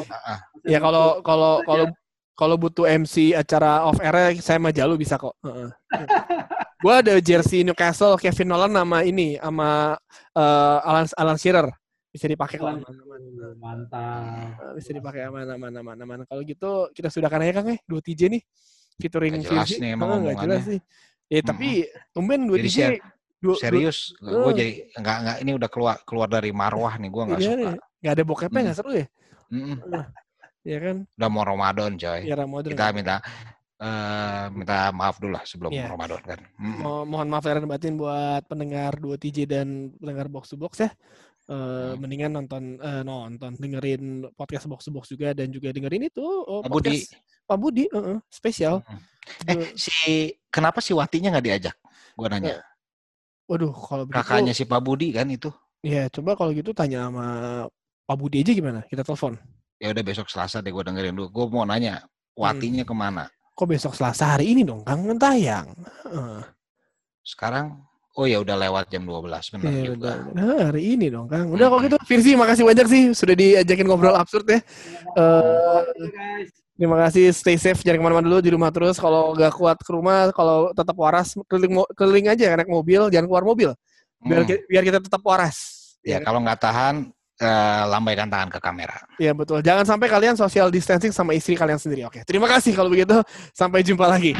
Ah, Ya kalau kalau kalau kalau butuh MC acara off air saya mah Jalu bisa kok. Gua ada jersey Newcastle Kevin Nolan sama ini sama eh, Alan Alan Shearer bisa dipakai kok Alan- aman-aman. Mantap. Eh, bisa dipakai aman-aman aman-aman. Kalau gitu kita sudahkan aja Kang ya dua TJ nih featuring Nggak jelas nih emang nggak jelas sih. Ya tapi tumben dua TJ. Dua- Serius, gue Eh. jadi nggak nggak ini udah keluar keluar dari marwah nih, gue nggak Iya suka. nggak ada bokepnya nggak seru ya? Iya kan? Udah mau Ramadan coy. Ya Ramadan. Kita minta eh, minta maaf dulu lah sebelum Iya. Ramadan kan. Mm-mm. Mo- mohon maaf lahir batin buat pendengar 2 TJ dan pendengar box to box ya. Eh, Hmm. mendingan nonton eh, nonton dengerin podcast box to box juga dan juga dengerin itu oh, Pak Budi. Pak Budi heeh, spesial. Eh, si kenapa si Watinya nggak diajak? Gue nanya. Waduh, kalau begitu Kakaknya si Pak Budi kan itu. ya coba kalau gitu tanya sama Pak Budi aja gimana? Kita telepon. Ya udah besok Selasa deh gue dengerin dulu. Gue mau nanya Watinya Hmm. ke mana? Kok besok Selasa hari ini dong, Kang? Kan tayang. Heeh. Sekarang oh ya udah lewat jam 12 benar Iya, juga. benar. Nah, hari ini dong, Kang. Udah kalau gitu, Firzi, makasih banyak sih sudah diajakin ngobrol absurd ya. Guys. terima kasih, stay safe, jangan ke mana-mana dulu di rumah terus. Kalau nggak kuat ke rumah, kalau tetap waras, keliling, keliling aja naik mobil, jangan keluar mobil, biar Hmm. biar kita tetap waras. Ya Ya, kalau nggak tahan eh, lambaikan tangan ke kamera. ya betul. Jangan sampai kalian social distancing sama istri kalian sendiri. Oke, terima kasih kalau begitu. Sampai jumpa lagi.